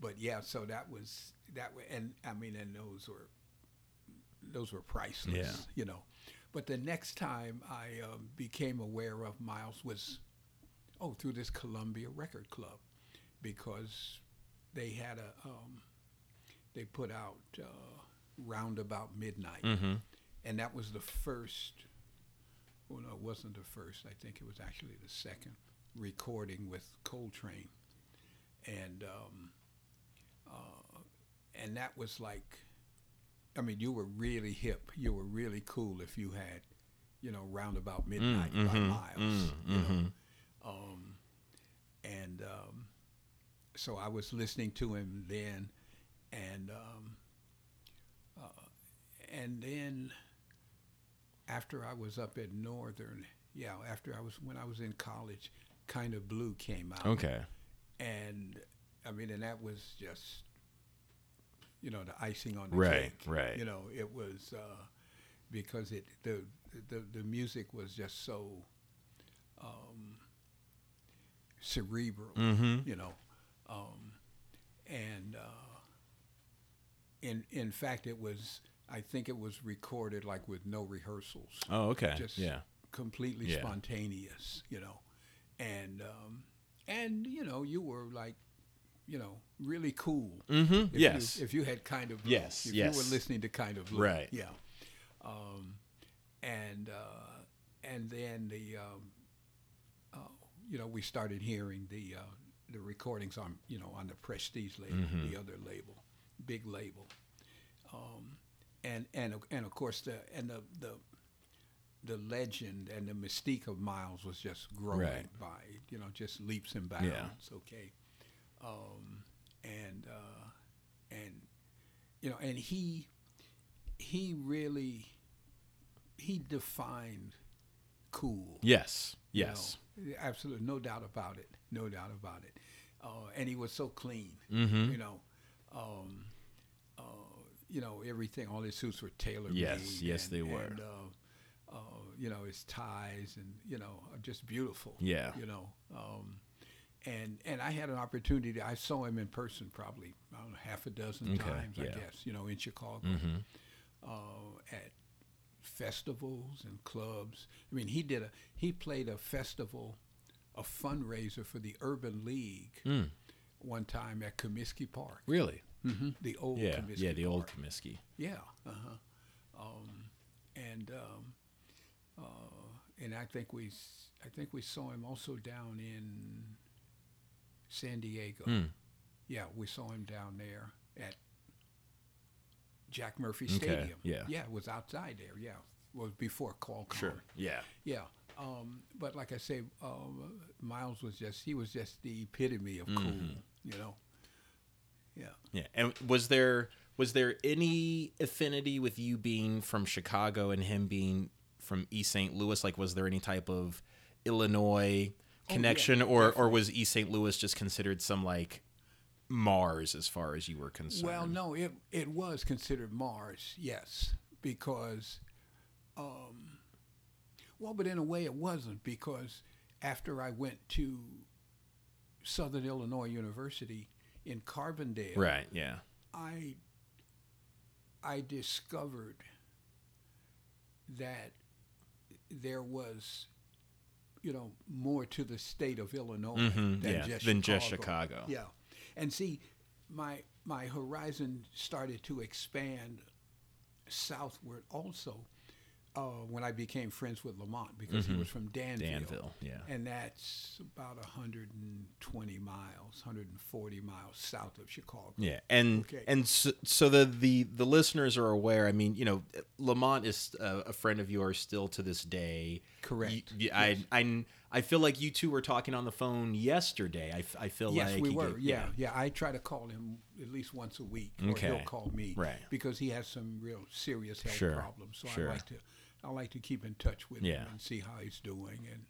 but yeah, so that was that way, and I mean, and those were those were priceless. Yeah. you know. But the next time I um, became aware of Miles was, oh, through this Columbia Record Club, because they had a um, they put out uh, Roundabout Midnight, hmm and that was the first. Well, no, it wasn't the first. I think it was actually the second recording with Coltrane, and um, uh, and that was like, I mean, you were really hip. You were really cool if you had, you know, Roundabout Midnight by mhm, Miles. mm, you know, um, and um, so I was listening to him then, and um, uh, and then after I was up at Northern, yeah, after I was when I was in college, kind of blue came out, Okay. and I mean, and that was just, you know, the icing on the Right, cake. right. Right. You know, it was uh, because it the, the the music was just so um, cerebral. hmm You know, um, and uh, in in fact, it was. I think it was recorded like with no rehearsals Oh, okay. Just- yeah. completely Yeah. spontaneous, you know, and um, and you know you were like, you know, really cool. Mm-hmm. If Yes. You, if you had kind of Yes, If yes. you were listening to kind of blue, Right. Yeah. Um, and uh, and then the um, uh, you know we started hearing the uh, the recordings on you know on the Prestige label, Mhm. the other label, big label. Um, and and of- and of course the and the the the legend and the mystique of Miles was just growing Right. by you know just leaps and bounds. Okay, um, and uh, and you know and he he really he defined cool. Yes. you Yes. know. absolutely, no doubt about it. No doubt about it. Uh, and he was so clean hmm you know, um, you know everything. All his suits were tailor made. Yes, yes, and- they were. And, uh, uh, you know his ties and you know are just beautiful. Yeah. You know, um, and and I had an opportunity. I saw him in person probably I don't know half a dozen Okay, times, I guess, you know, in Chicago, Mm-hmm. uh, at festivals and clubs. I mean, he did a he played a festival, a fundraiser for the Urban League Mm. one time at Comiskey Park, Really? Mm-hmm. the old Yeah. Comiskey Yeah. The old Park. Comiskey. Yeah. Uh-huh. Um, and um, uh, and I think we I think we saw him also down in San Diego. Mm. Yeah, we saw him down there at Jack Murphy Okay, Stadium. yeah. Yeah, it was outside there. Yeah. Was before Qualcomm. Sure. Yeah. Yeah. Um, but like I say, um, Miles was just he was just the epitome of Mm-hmm. cool. You know. Yeah. Yeah. And was there was there any affinity with you being from Chicago and him being from East St. Louis? Like, was there any type of Illinois Oh, yeah, connection, or or was East St. Louis just considered some like Mars as far as you were concerned? Well, no, it it was considered Mars, yes, because, um, well, but in a way it wasn't because after I went to Southern Illinois University in Carbondale, Right. Yeah. I I discovered that there was, you know, more to the state of Illinois Mhm, than yeah, just than just Chicago. Chicago. Yeah, and see, my my horizon started to expand southward also uh, when I became friends with Lamont because he was from Danville. Mm-hmm. Danville. Yeah. And that's about 120 miles, 140 miles south of Chicago. Yeah, and Okay. and so, so the, the the listeners are aware. I mean, you know, Lamont is a, a friend of yours still to this day. Correct. You- you- I I I feel like you two were talking on the phone yesterday. I, I feel Yes, like we were. get- yeah, yeah. I try to call him at least once a week, or Okay. he'll call me, Right. Because he has some real serious health Sure, problems. So sure. I like to, I like to keep in touch with Yeah. him and see how he's doing and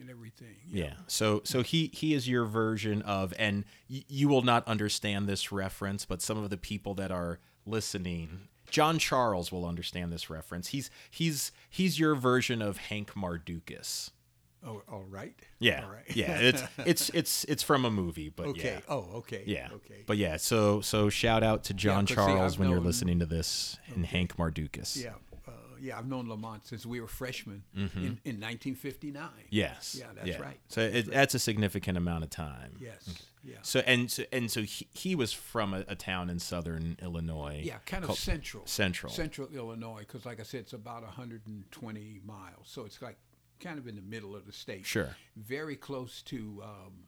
and everything. Yeah. So so he he is your version of, and y- you will not understand this reference, but some of the people that are listening, John Charles will understand this reference. He's he's he's your version of Hank Mardukas. Oh, all right. Yeah. All right. yeah. [LAUGHS] It's it's it's it's from a movie, but okay. yeah. Oh, okay. Yeah. Okay. But yeah, so so shout out to John see, Charles I've when you're listening to this and Hank Mardukas. yeah. Yeah. I've known Lamont since we were freshmen in, in 1959. Yes. Yeah, that's right. So it, that's a significant amount of time. Yes. Yeah. So and so and so he, he was from a, a town in southern Illinois. Yeah, kind of central. Central. Central Illinois, because like I said, it's about 120 miles. So it's like kind of in the middle of the state. Sure. Very close to um,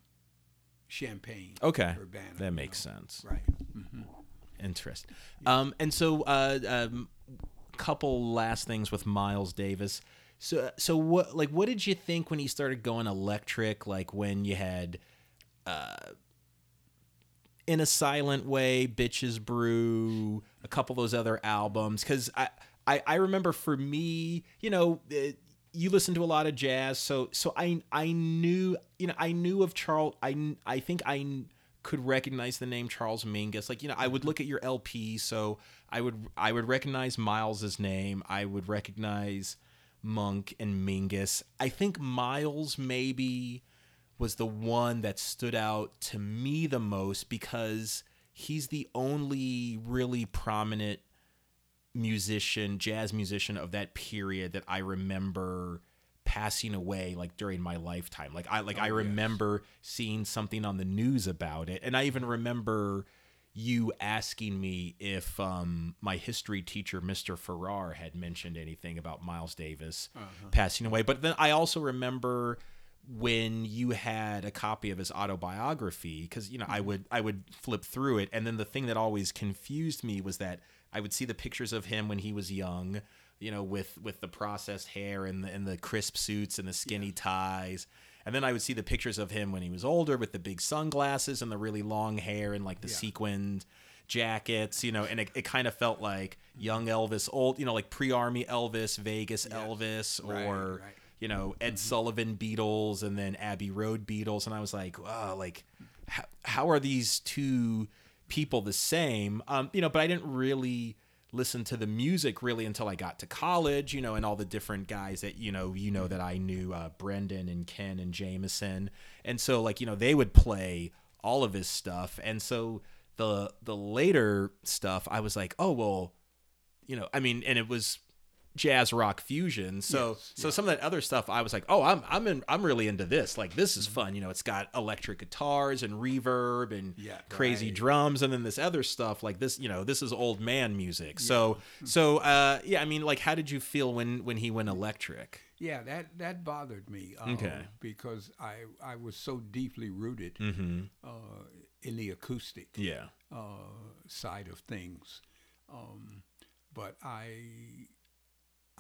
Champaign. Okay. Urbana. That you makes know. sense. Right. hmm Interesting. Um, and so, uh, um, couple last things with Miles Davis. So, so what, like, what did you think when he started going electric? Like when you had, uh, in a silent way, bitches brew, a couple of those other albums. Because I, I, I remember for me, you know. Uh, you listen to a lot of jazz, so so I I knew you know I knew of Charles. I I think I could recognize the name Charles Mingus. Like you know, I would look at your LP, so I would I would recognize Miles's name. I would recognize Monk and Mingus. I think Miles maybe was the one that stood out to me the most because he's the only really prominent musician, jazz musician of that period that I remember passing away like during my lifetime. Like I like I oh, remember seeing something on the news about it. And I even remember you asking me if um, my history teacher, Mr. Farrar, had mentioned anything about Miles Davis passing away. But then I also remember when you had a copy of his autobiography because you know I would I would flip through it and then the thing that always confused me was that I would see the pictures of him when he was young you know with with the processed hair and the, and the crisp suits and the skinny ties and then I would see the pictures of him when he was older with the big sunglasses and the really long hair and like the sequined jackets, you know, and it, it kind of felt like young Elvis, old, you know, like pre-army Elvis, Vegas Elvis, Right, or right. you know Ed Sullivan Beatles and then Abbey Road Beatles, and I was like, wow, like how, how are these two people the same? Um, you know, but I didn't really listen to the music really until I got to college, you know, and all the different guys that you know, you know that I knew, uh, Brendan and Ken and Jameson, and so like you know they would play all of his stuff, and so the the later stuff, I was like, oh well, you know, I mean, and it was jazz rock fusion. So Yes, so yeah. some of that other stuff, I was like, oh, I'm I'm in, I'm really into this. Like this is fun. You know, it's got electric guitars and reverb and Yeah, crazy right. drums, and then this other stuff like this. You know, this is old man music. So so uh, yeah, I mean, like, how did you feel when when he went electric? Yeah, that that bothered me. um, Okay. Because I I was so deeply rooted Mm-hmm. uh, in the acoustic Yeah. uh, side of things, um, but I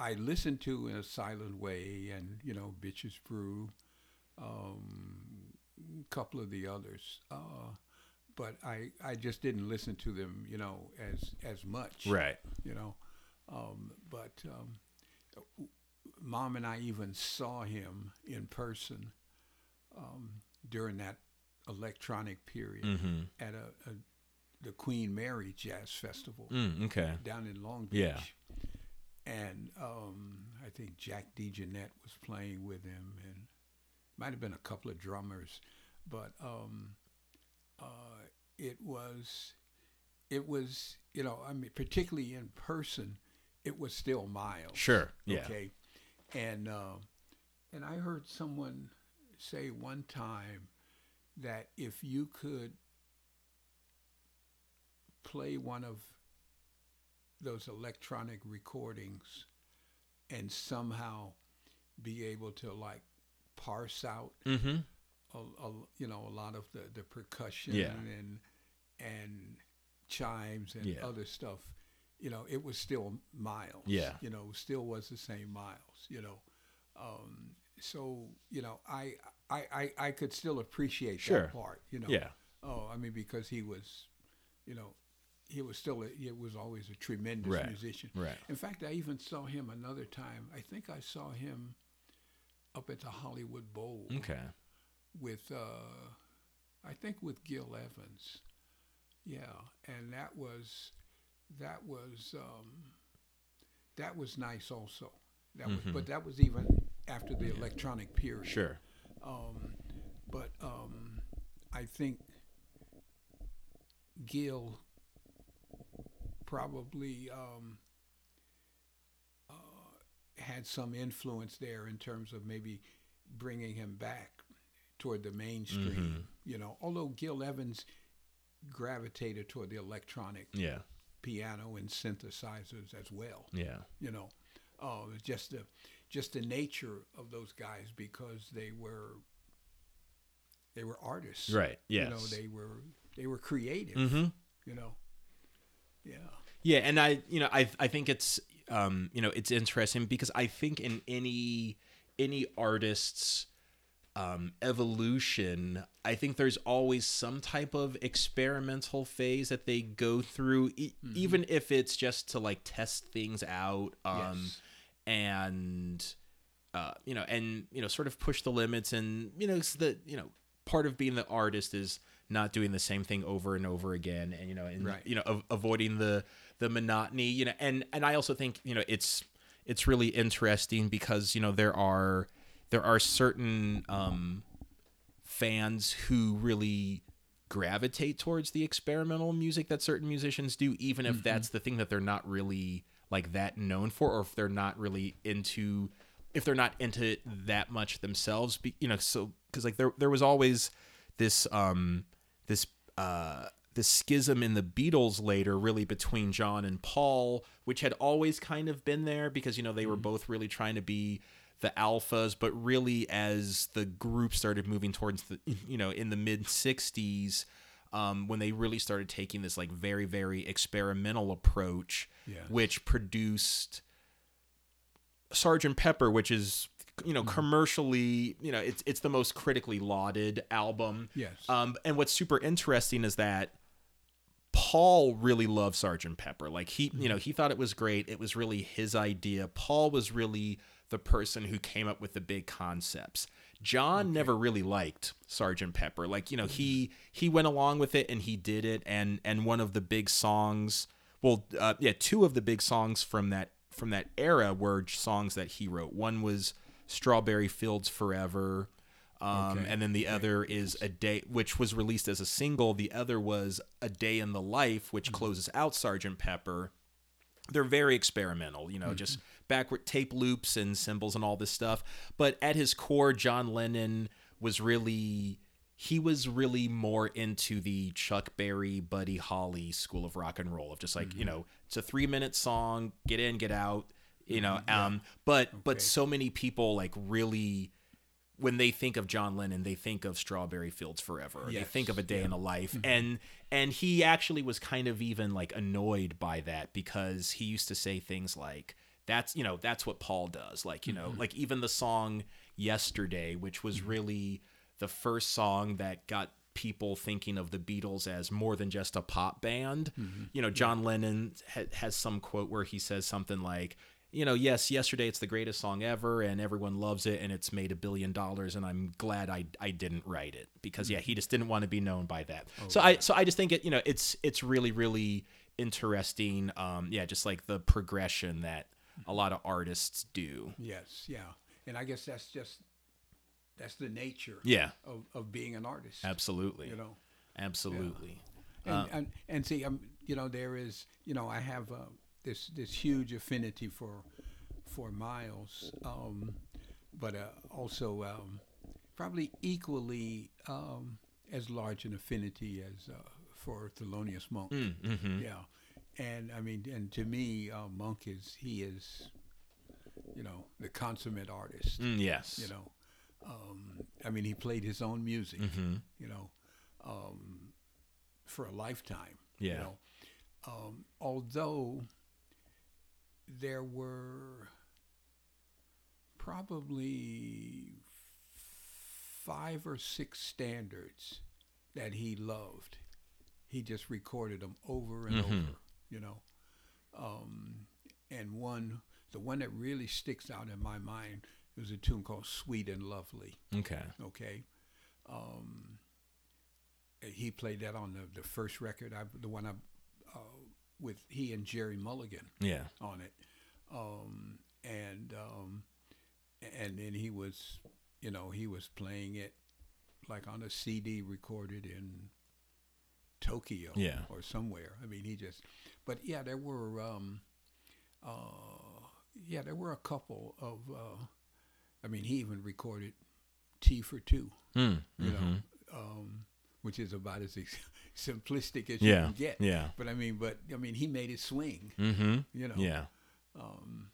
I listened to in a silent way, and you know, Bitches Brew, um, a couple of the others. Uh, but I, I just didn't listen to them, you know, as as much Right. you know. Um, but um, mom and I even saw him in person um, during that electronic period Mm-hmm. at a, a the Queen Mary Jazz Festival Mm, okay. down in Long Beach. Yeah. And um, I think Jack DeJohnette was playing with him, and might have been a couple of drummers, but um, uh, it was, it was, you know, I mean, particularly in person, it was still mild. Sure. Yeah. Okay. And uh, and I heard someone say one time that if you could play one of those electronic recordings and somehow be able to like parse out Mm-hmm. a, a, you know a lot of the, the percussion Yeah. and and chimes and Yeah. other stuff you know it was still miles Yeah. you know still was the same miles you know um, so you know I, I I I could still appreciate Sure. that part you know Yeah. oh I mean because he was you know he was still a, he was always a tremendous Right. musician Right. in fact I even saw him another time I think I saw him up at the Hollywood Bowl Okay. with uh, I think with Gil Evans. Yeah, and that was that was um, that was nice also. That was, Mhm. but that was even after the electronic period. Sure. Um, but um, I think Gil probably um, uh, had some influence there in terms of maybe bringing him back toward the mainstream. You know, although Gil Evans gravitated toward the electronic Yeah. piano and synthesizers as well. Yeah. You know, uh, just the just the nature of those guys because they were they were artists. Right. Yes. You know, they were they were creative. mm-hmm. You know. Yeah. Yeah, and I, you know, I, I think it's, um, you know, it's interesting because I think in any, any artist's, um, evolution, I think there's always some type of experimental phase that they go through, e- even if it's just to like test things out, um, Yes. and, uh, you know, and you know, sort of push the limits, and you know, it's the, you know, part of being the artist is not doing the same thing over and over again, and you know, and Right. you know, av- avoiding the the monotony, you know, and and I also think you know it's it's really interesting because you know there are there are certain um, fans who really gravitate towards the experimental music that certain musicians do, even if that's the thing that they're not really like that known for, or if they're not really into, if they're not into it that much themselves. Be, you know, so because like there there was always this um this uh this schism in the Beatles later really between John and Paul which had always kind of been there because you know they were both really trying to be the alphas but really as the group started moving towards the you know in the mid 60s um, when they really started taking this like very very experimental approach Yes. which produced Sergeant Pepper, which is you know commercially, you know, it's it's the most critically lauded album. Yes. Um, and what's super interesting is that Paul really loved Sergeant Pepper. Like he, you know, he thought it was great. It was really his idea. Paul was really the person who came up with the big concepts. John never really liked Sergeant Pepper. Like, you know, he he went along with it and he did it and and one of the big songs, well, uh, yeah, two of the big songs from that from that era were songs that he wrote. One was Strawberry Fields Forever. Um, Okay. And then the Okay. other is a day, which was released as a single. The other was a day in the life, which closes out Sergeant Pepper. They're very experimental, you know, just backward tape loops and cymbals and all this stuff. But at his core, John Lennon was really he was really more into the Chuck Berry, Buddy Holly school of rock and roll of just like, you know, it's a 3-minute song, get in, get out, you know, um but but so many people like really when they think of John Lennon, they think of Strawberry Fields Forever. They think of a day yeah. in a life. Mm-hmm. And and he actually was kind of even like annoyed by that because he used to say things like that's you know, that's what Paul does. Like, you know, mm-hmm. like even the song Yesterday, which was mm-hmm. really the first song that got people thinking of the Beatles as more than just a pop band. You know, John Lennon ha- has some quote where he says something like, you know, yes, yesterday it's the greatest song ever and everyone loves it and it's made a billion dollars and I'm glad I I didn't write it because yeah, he just didn't want to be known by that. so I so I just think it, you know, it's it's really really interesting um yeah, just like the progression that a lot of artists do. Yes, yeah, and I guess that's just that's the nature Yeah, of, of being an artist. absolutely. You know, Absolutely. and, Uh, and and see, um, you know, there is, you know, I have uh, this this huge affinity for for Miles, um, but uh, also um, probably equally um, as large an affinity as uh, for Thelonious Monk. mm, mhm. Yeah, and I mean, and to me, uh, Monk is he is, you know, the consummate artist. Mm, yes. You know, um, I mean, he played his own music. Mhm. You know, um, for a lifetime. Yeah. You know, um, although there were probably five or six standards that he loved. He just recorded them over and Mhm. over, you know. Um, and one, the one that really sticks out in my mind was a tune called "Sweet and Lovely." Okay. Okay, um, he played that on the, the first record, I, the one I, with he and Gerry Mulligan Yeah. on it, um, and um, and then he was, you know, he was playing it like on a CD recorded in Tokyo Yeah. or somewhere. I mean, he just, but yeah, there were, um, uh, yeah, there were a couple of, uh, I mean, he even recorded Tea for Two, Mm, you mhm. know, um, which is about as ex- [LAUGHS] simplistic as you can get. Yeah. But I mean, but I mean, he made it swing, Mhm. you know. Yeah. Um,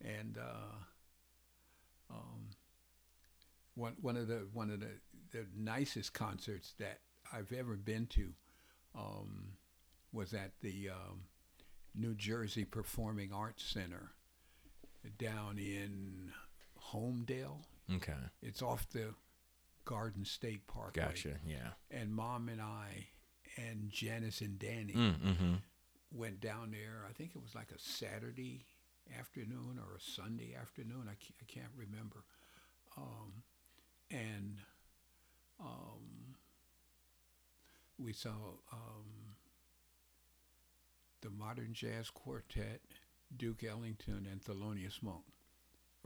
and uh, um, one one of the one of the, the nicest concerts that I've ever been to um, was at the um, New Jersey Performing Arts Center down in Holmdel. Okay. It's off the Garden State Parkway. Gotcha. Yeah. And Mom and I and Janice and Danny Mm, mm-hmm. went down there. I think it was like a Saturday afternoon or a Sunday afternoon. I can't, I can't remember. Um, and um, we saw um, the Modern Jazz Quartet, Duke Ellington, and Thelonious Monk,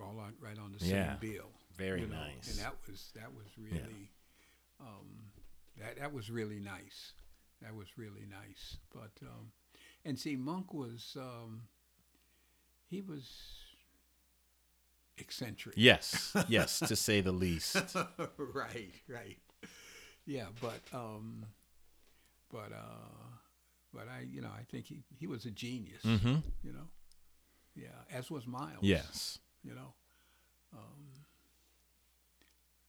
all on right on the Yeah. same bill. Very you know, nice. And that was that was really um, that that was really nice. That was really nice. But um, and see, Monk was um, he was eccentric. Yes. [LAUGHS] Yes. to say the least. [LAUGHS] right, right. Yeah, but um, but uh, but I you know I think he he was a genius. Mm-hmm. You know, yeah, as was Miles. Yes. you know. Um,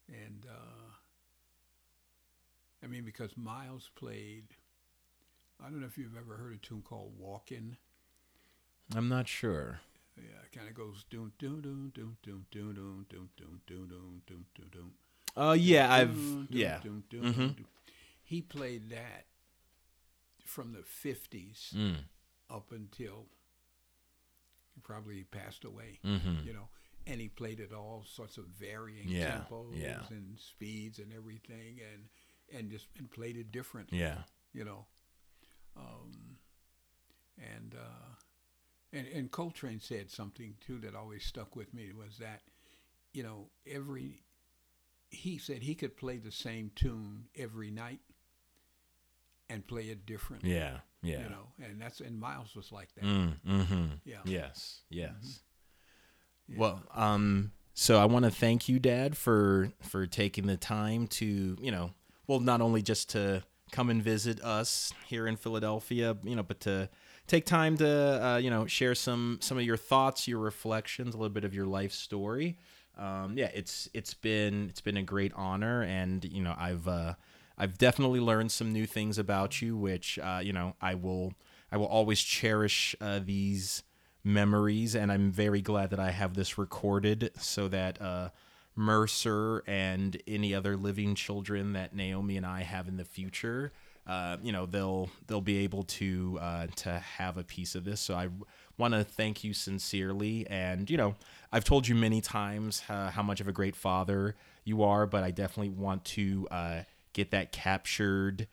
and uh, I mean, because Miles played, I don't know if you've ever heard a tune called "Walkin'." I'm not sure. Yeah, it kind of goes doom doom doom doom doom doom doom doom doom doom doom doom doom doom. Uh, yeah, I've yeah. Mhm. He played that from the fifties Mm. up until probably passed away. Mm-hmm. you know, and he played at all sorts of varying Yeah, tempos yeah. and speeds and everything, and and just and played it differently, Yeah. you know. Um, and uh, and and Coltrane said something too that always stuck with me was that, you know, every he said he could play the same tune every night and play it different. Yeah. Yeah. You know, and that's and Miles was like that. Mm, mm-hmm. Yeah. Yes. Yes. Yeah. Well, um, so I want to thank you, Dad, for for taking the time to, you know, well, not only just to come and visit us here in Philadelphia, you know, but to take time to, uh, you know, share some some of your thoughts, your reflections, a little bit of your life story. Um, yeah, it's it's been it's been a great honor, and you know, I've uh, I've definitely learned some new things about you, which uh, you know, I will I will always cherish uh, these memories, and I'm very glad that I have this recorded so that uh, Mercer and any other living children that Naomi and I have in the future, uh, you know, they'll they'll be able to uh, to have a piece of this. So I want to thank you sincerely, and you know, I've told you many times uh, how much of a great father you are, but I definitely want to uh, get that captured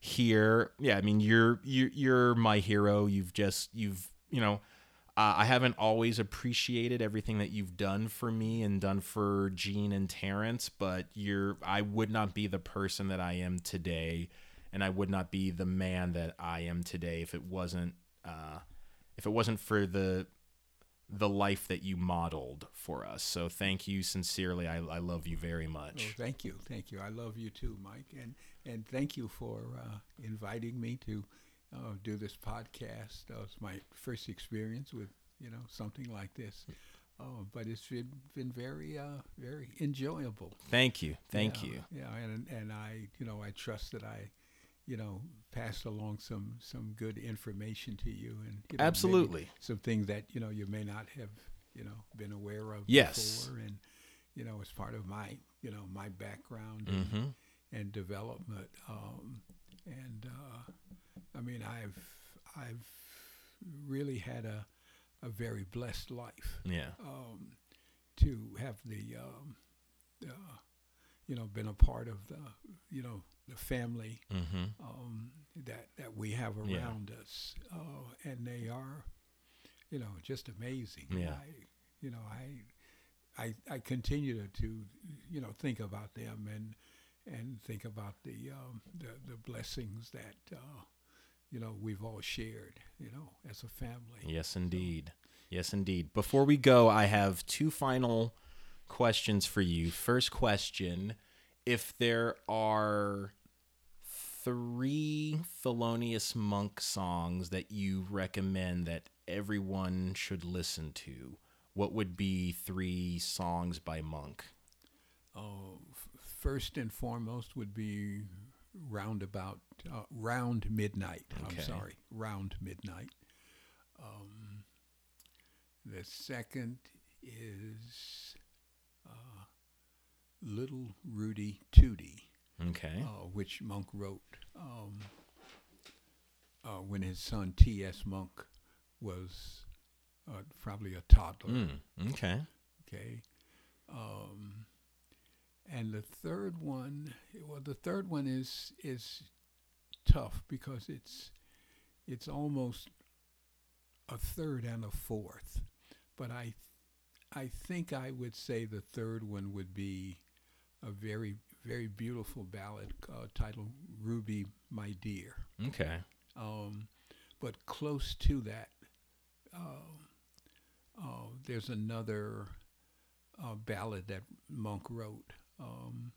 here. Yeah, I mean, you're you're you're my hero. You've just you've you know uh, I haven't always appreciated everything that you've done for me and done for Gene and Terrence, but you're I would not be the person that I am today, and I would not be the man that I am today if it wasn't uh, if it wasn't for the the life that you modeled for us. So thank you sincerely. I, I love you very much. Oh, thank you, thank you. I love you too, Mike, and and thank you for uh, inviting me to uh, do this podcast. That was my first experience with you know something like this, uh, but it's been, been very uh, very enjoyable. Thank you, thank yeah, you. Yeah, and and I you know I trust that I you know passed along some some good information to you and you know, Absolutely. some things that you know you may not have you know been aware of Yes. before and you know as part of my you know my background and, hmm and development um, and uh, I mean I've I've really had a a very blessed life Yeah. um, to have the um, uh, you know been a part of the you know the family hmm um, that that we have Yeah. around us, uh, and they are, you know, just amazing. Yeah. I, you know, I, I, I continue to, to, you know, think about them and and think about the um, the, the blessings that uh, you know we've all shared, you know, as a family. Yes, indeed. Yes, indeed. Before we go, I have two final questions for you. First question If there are three Thelonious Monk songs that you recommend that everyone should listen to, what would be three songs by Monk? Uh, f- first and foremost would be roundabout uh, round midnight. Okay. I'm sorry, round midnight. Um, the second is uh, Little Rootie Tootie, Okay. uh, which Monk wrote um, uh, when his son T.S. Monk was uh, probably a toddler. Mm, okay. Okay. Um, and the third one, well, the third one is is tough because it's it's almost a third and a fourth, but I I think I would say the third one would be a very very beautiful ballad uh, titled "Ruby, My Dear." Okay. Um, but close to that, uh, uh, there's another uh, ballad that Monk wrote um,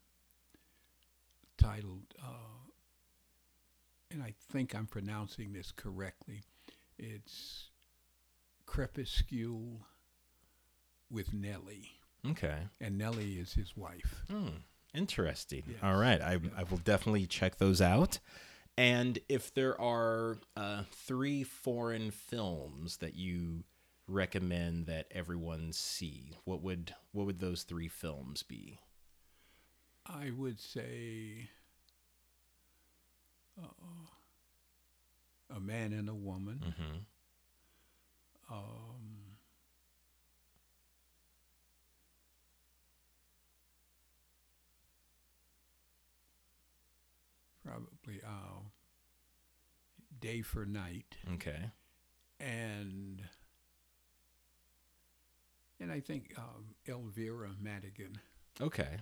titled, uh, and I think I'm pronouncing this correctly. It's Crepuscule with Nellie, Okay. and Nellie is his wife. Hmm. Interesting. Yes. All right. I, Yeah. I will definitely check those out. And if there are uh, three foreign films that you recommend that everyone see, what would what would those three films be? I would say uh, a man and a woman. Mm-hmm. Um, probably uh, day for night, Okay. and and I think um, Elvira Madigan. Okay.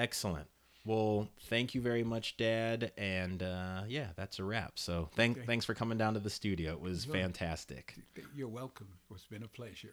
Excellent. Well, thank you very much, Dad. And uh, yeah, that's a wrap. So thank, Okay. thanks for coming down to the studio. It was Sure. fantastic. You're welcome. It's been a pleasure.